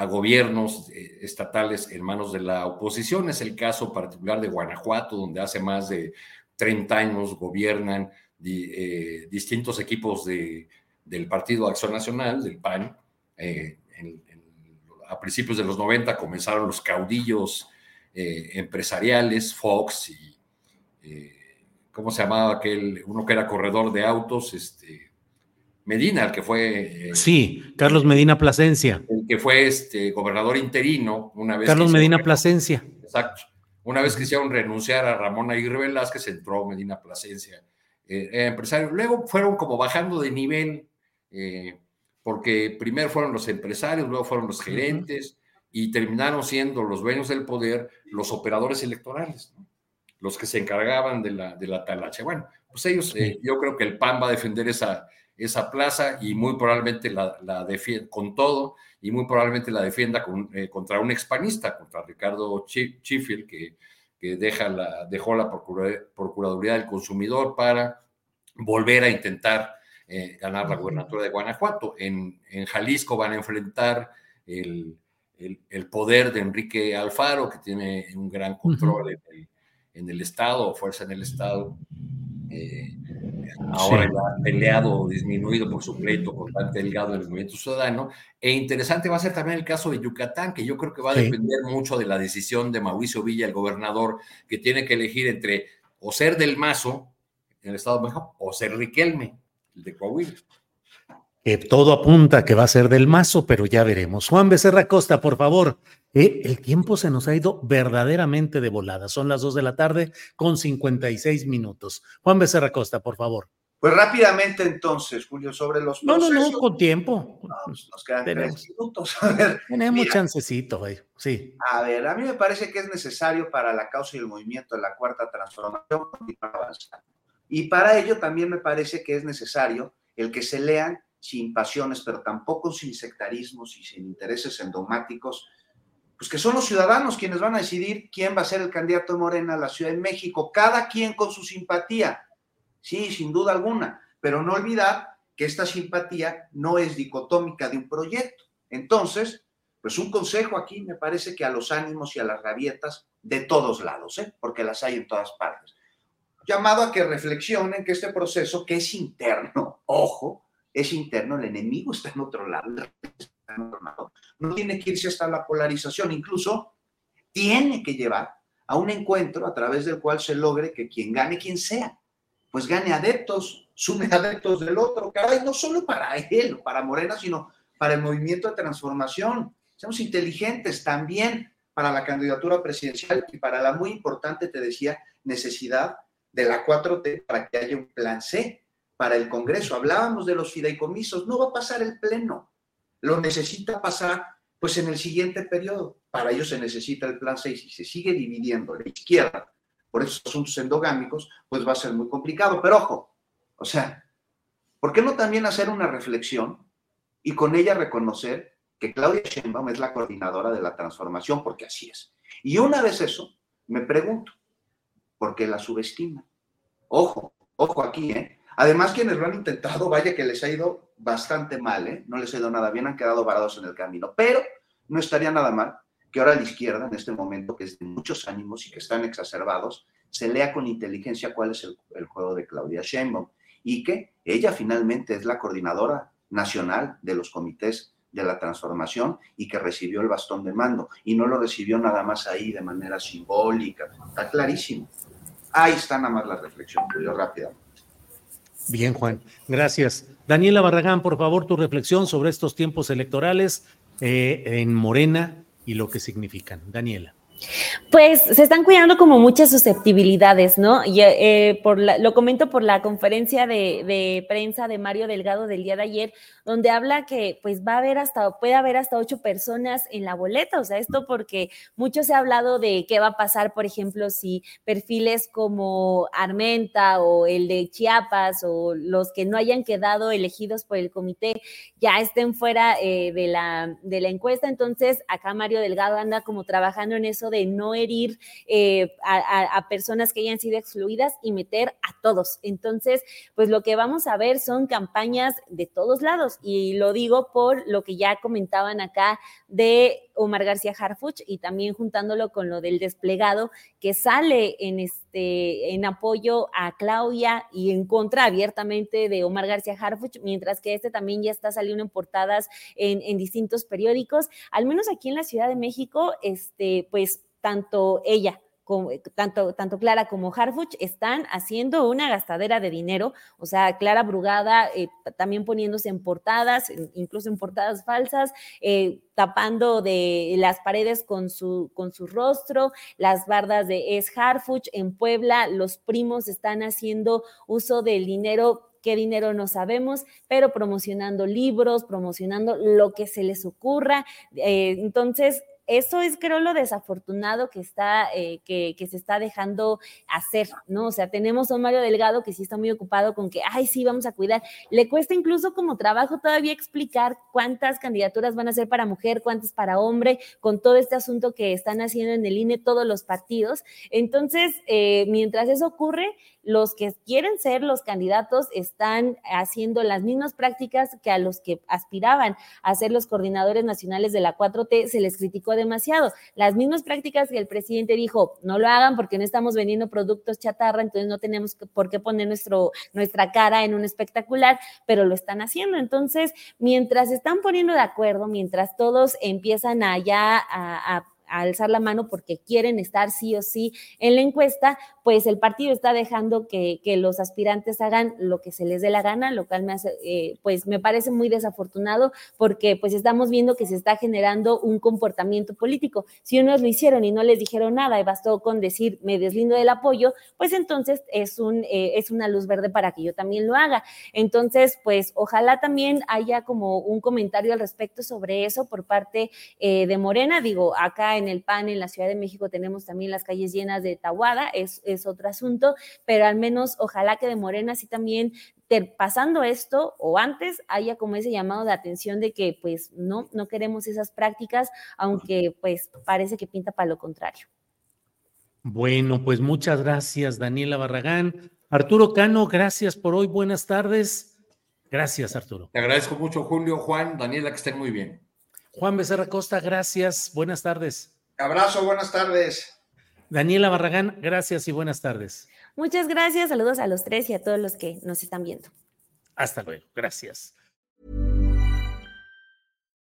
D: gobiernos eh, estatales en manos de la oposición. Es el caso particular de Guanajuato, donde hace más de 30 años gobiernan eh, distintos equipos de, del Partido Acción Nacional, del PAN. Eh, a principios de los 90 comenzaron los caudillos empresariales, Fox y, ¿cómo se llamaba aquel? Uno que era corredor de autos, este, Medina, el que fue.
B: Eh, sí, Carlos Medina Plasencia.
D: El que fue este gobernador interino una vez.
B: Carlos Medina Plasencia.
D: Exacto. Una vez que hicieron renunciar a Ramón Aguirre Velázquez, entró Medina Plasencia, eh, empresario. Luego fueron como bajando de nivel, eh, porque primero fueron los empresarios, luego fueron los gerentes, y terminaron siendo los dueños del poder los operadores electorales, los que se encargaban de la, de la talacha. Bueno, pues ellos, yo creo que el PAN va a defender esa esa plaza y muy probablemente la, la defienda con todo y muy probablemente la defienda eh, contra un expanista, contra Ricardo Chifil, que, que deja la, dejó la Procuraduría del Consumidor para volver a intentar eh, ganar la gubernatura de Guanajuato. En, en Jalisco van a enfrentar el, el, poder de Enrique Alfaro, que tiene un gran control en, el, en, el, Estado, fuerza en el Estado. Eh, ahora ya peleado o disminuido por su pleito con Dante Delgado en el movimiento ciudadano. E interesante va a ser también el caso de Yucatán, que yo creo que va a depender mucho de la decisión de Mauricio Villa, el gobernador, que tiene que elegir entre o ser del Mazo, en el Estado de México, o ser Riquelme, el de Coahuila.
B: todo apunta que va a ser del Mazo, pero ya veremos. Juan Becerra Costa, por favor. Eh, el tiempo se nos ha ido verdaderamente de volada. Son las dos de la tarde con 56 minutos. Juan Becerra Costa, por favor.
C: Pues rápidamente entonces, Julio, sobre los
B: procesos. No, no, no, con tiempo.
C: Pues, nos quedan tenemos, tres minutos.
B: tenemos chancecito, sí.
C: A ver, a mí me parece que es necesario para la causa y el movimiento de la cuarta transformación avanzar. Y para ello también me parece que es necesario el que se lean sin pasiones, pero tampoco sin sectarismos y sin intereses endomáticos, pues que son los ciudadanos quienes van a decidir quién va a ser el candidato de Morena a la Ciudad de México, cada quien con su simpatía, sí, sin duda alguna, pero no olvidar que esta simpatía no es dicotómica de un proyecto. Entonces, pues un consejo aquí me parece que a los ánimos y a las rabietas de todos lados, ¿eh? porque las hay en todas partes. Llamado a que reflexionen que este proceso, que es interno, ojo, es interno, el enemigo está en otro lado, no tiene que irse hasta la polarización, incluso tiene que llevar a un encuentro a través del cual se logre que quien gane, quien sea, pues gane adeptos, sume adeptos del otro, caray, no solo para él para Morena, sino para el movimiento de transformación. Seamos inteligentes también para la candidatura presidencial y para la muy importante, te decía, necesidad de la 4T para que haya un plan C para el Congreso. Hablábamos de los fideicomisos, no va a pasar el Pleno, lo necesita pasar pues en el siguiente periodo. Para ello se necesita el plan 6 y se sigue dividiendo la izquierda por esos asuntos endogámicos, pues va a ser muy complicado. Pero ojo, o sea, ¿por qué no también hacer una reflexión y con ella reconocer que Claudia Sheinbaum es la coordinadora de la transformación, porque así es. Y una vez eso, me pregunto, ¿por qué la subestima? Ojo, ojo aquí, ¿eh? Además, quienes lo han intentado, vaya que les ha ido bastante mal, ¿eh? no les ha ido nada bien, han quedado varados en el camino, pero no estaría nada mal que ahora la izquierda, en este momento que es de muchos ánimos y que están exacerbados, se lea con inteligencia cuál es el, juego de Claudia Sheinbaum y que ella finalmente es la coordinadora nacional de los comités de la transformación y que recibió el bastón de mando y no lo recibió nada más ahí de manera simbólica, está clarísimo. Ahí está nada más la reflexión, Julio, rápidamente.
B: Bien, Juan, gracias. Daniela Barragán, por favor, tu reflexión sobre estos tiempos electorales eh, en Morena y lo que significan. Daniela.
E: Pues se están cuidando como muchas susceptibilidades, ¿no? Y, eh, por lo comento por la conferencia de, de, prensa de Mario Delgado del día de ayer, donde habla que pues va a haber hasta, puede haber hasta ocho personas en la boleta, o sea, esto porque mucho se ha hablado de qué va a pasar, por ejemplo, si perfiles como Armenta o el de Chiapas o los que no hayan quedado elegidos por el comité ya estén fuera eh, de, la, de la encuesta, entonces acá Mario Delgado anda como trabajando en eso de no herir eh, a, a personas que hayan sido excluidas y meter a todos. Entonces, pues lo que vamos a ver son campañas de todos lados y lo digo por lo que ya comentaban acá de Omar García Harfuch y también juntándolo con lo del desplegado que sale en este en apoyo a Claudia y en contra abiertamente de Omar García Harfuch, mientras que este también ya está saliendo en portadas en, en distintos periódicos, al menos aquí en la Ciudad de México, este, pues tanto ella eh, tanto, tanto Clara como Harfuch están haciendo una gastadera de dinero, o sea, Clara Brugada eh, también poniéndose en portadas, incluso en portadas falsas, eh, tapando de las paredes con su, con su rostro, las bardas de Es Harfuch en Puebla, los primos están haciendo uso del dinero qué dinero no sabemos, pero promocionando libros, promocionando lo que se les ocurra. entonces, eso es, creo, lo desafortunado que está, eh, que, se está dejando hacer, ¿no? O sea, tenemos a un Mario Delgado que sí está muy ocupado con que, ay, sí, vamos a cuidar. Le cuesta incluso como trabajo todavía explicar cuántas candidaturas van a ser para mujer, cuántas para hombre, con todo este asunto que están haciendo en el INE todos los partidos. Entonces, eh, mientras eso ocurre, los que quieren ser los candidatos están haciendo las mismas prácticas que a los que aspiraban a ser los coordinadores nacionales de la 4T se les criticó demasiado. Las mismas prácticas que el presidente dijo, no lo hagan porque no estamos vendiendo productos chatarra, entonces no tenemos por qué poner nuestro, nuestra cara en un espectacular, pero lo están haciendo. Entonces, mientras están poniendo de acuerdo, mientras todos empiezan allá a, a alzar la mano porque quieren estar sí o sí en la encuesta, pues el partido está dejando que, los aspirantes hagan lo que se les dé la gana, lo cual me hace, eh, pues me parece muy desafortunado porque pues estamos viendo que se está generando un comportamiento político. Si unos lo hicieron y no les dijeron nada y bastó con decir me deslindo del apoyo, pues entonces es, un, eh, es una luz verde para que yo también lo haga. Entonces, pues ojalá también haya como un comentario al respecto sobre eso por parte eh, de Morena. Digo, acá en el PAN, en la Ciudad de México, tenemos también las calles llenas de tahuada, es, es otro asunto, pero al menos ojalá que de Morena sí también pasando esto o antes haya como ese llamado de atención de que pues no, no queremos esas prácticas, aunque pues parece que pinta para lo contrario.
B: Bueno, pues muchas gracias, Daniela Barragán. Arturo Cano, gracias por hoy. Buenas tardes. Gracias, Arturo.
D: Te agradezco mucho, Julio, Juan, Daniela, que estén muy bien.
B: Juan Becerra Costa, gracias. Buenas tardes.
C: Abrazo, buenas tardes.
B: Daniela Barragán, gracias y buenas tardes.
E: Muchas gracias, saludos a los tres y a todos los que nos están viendo.
B: Hasta luego, gracias.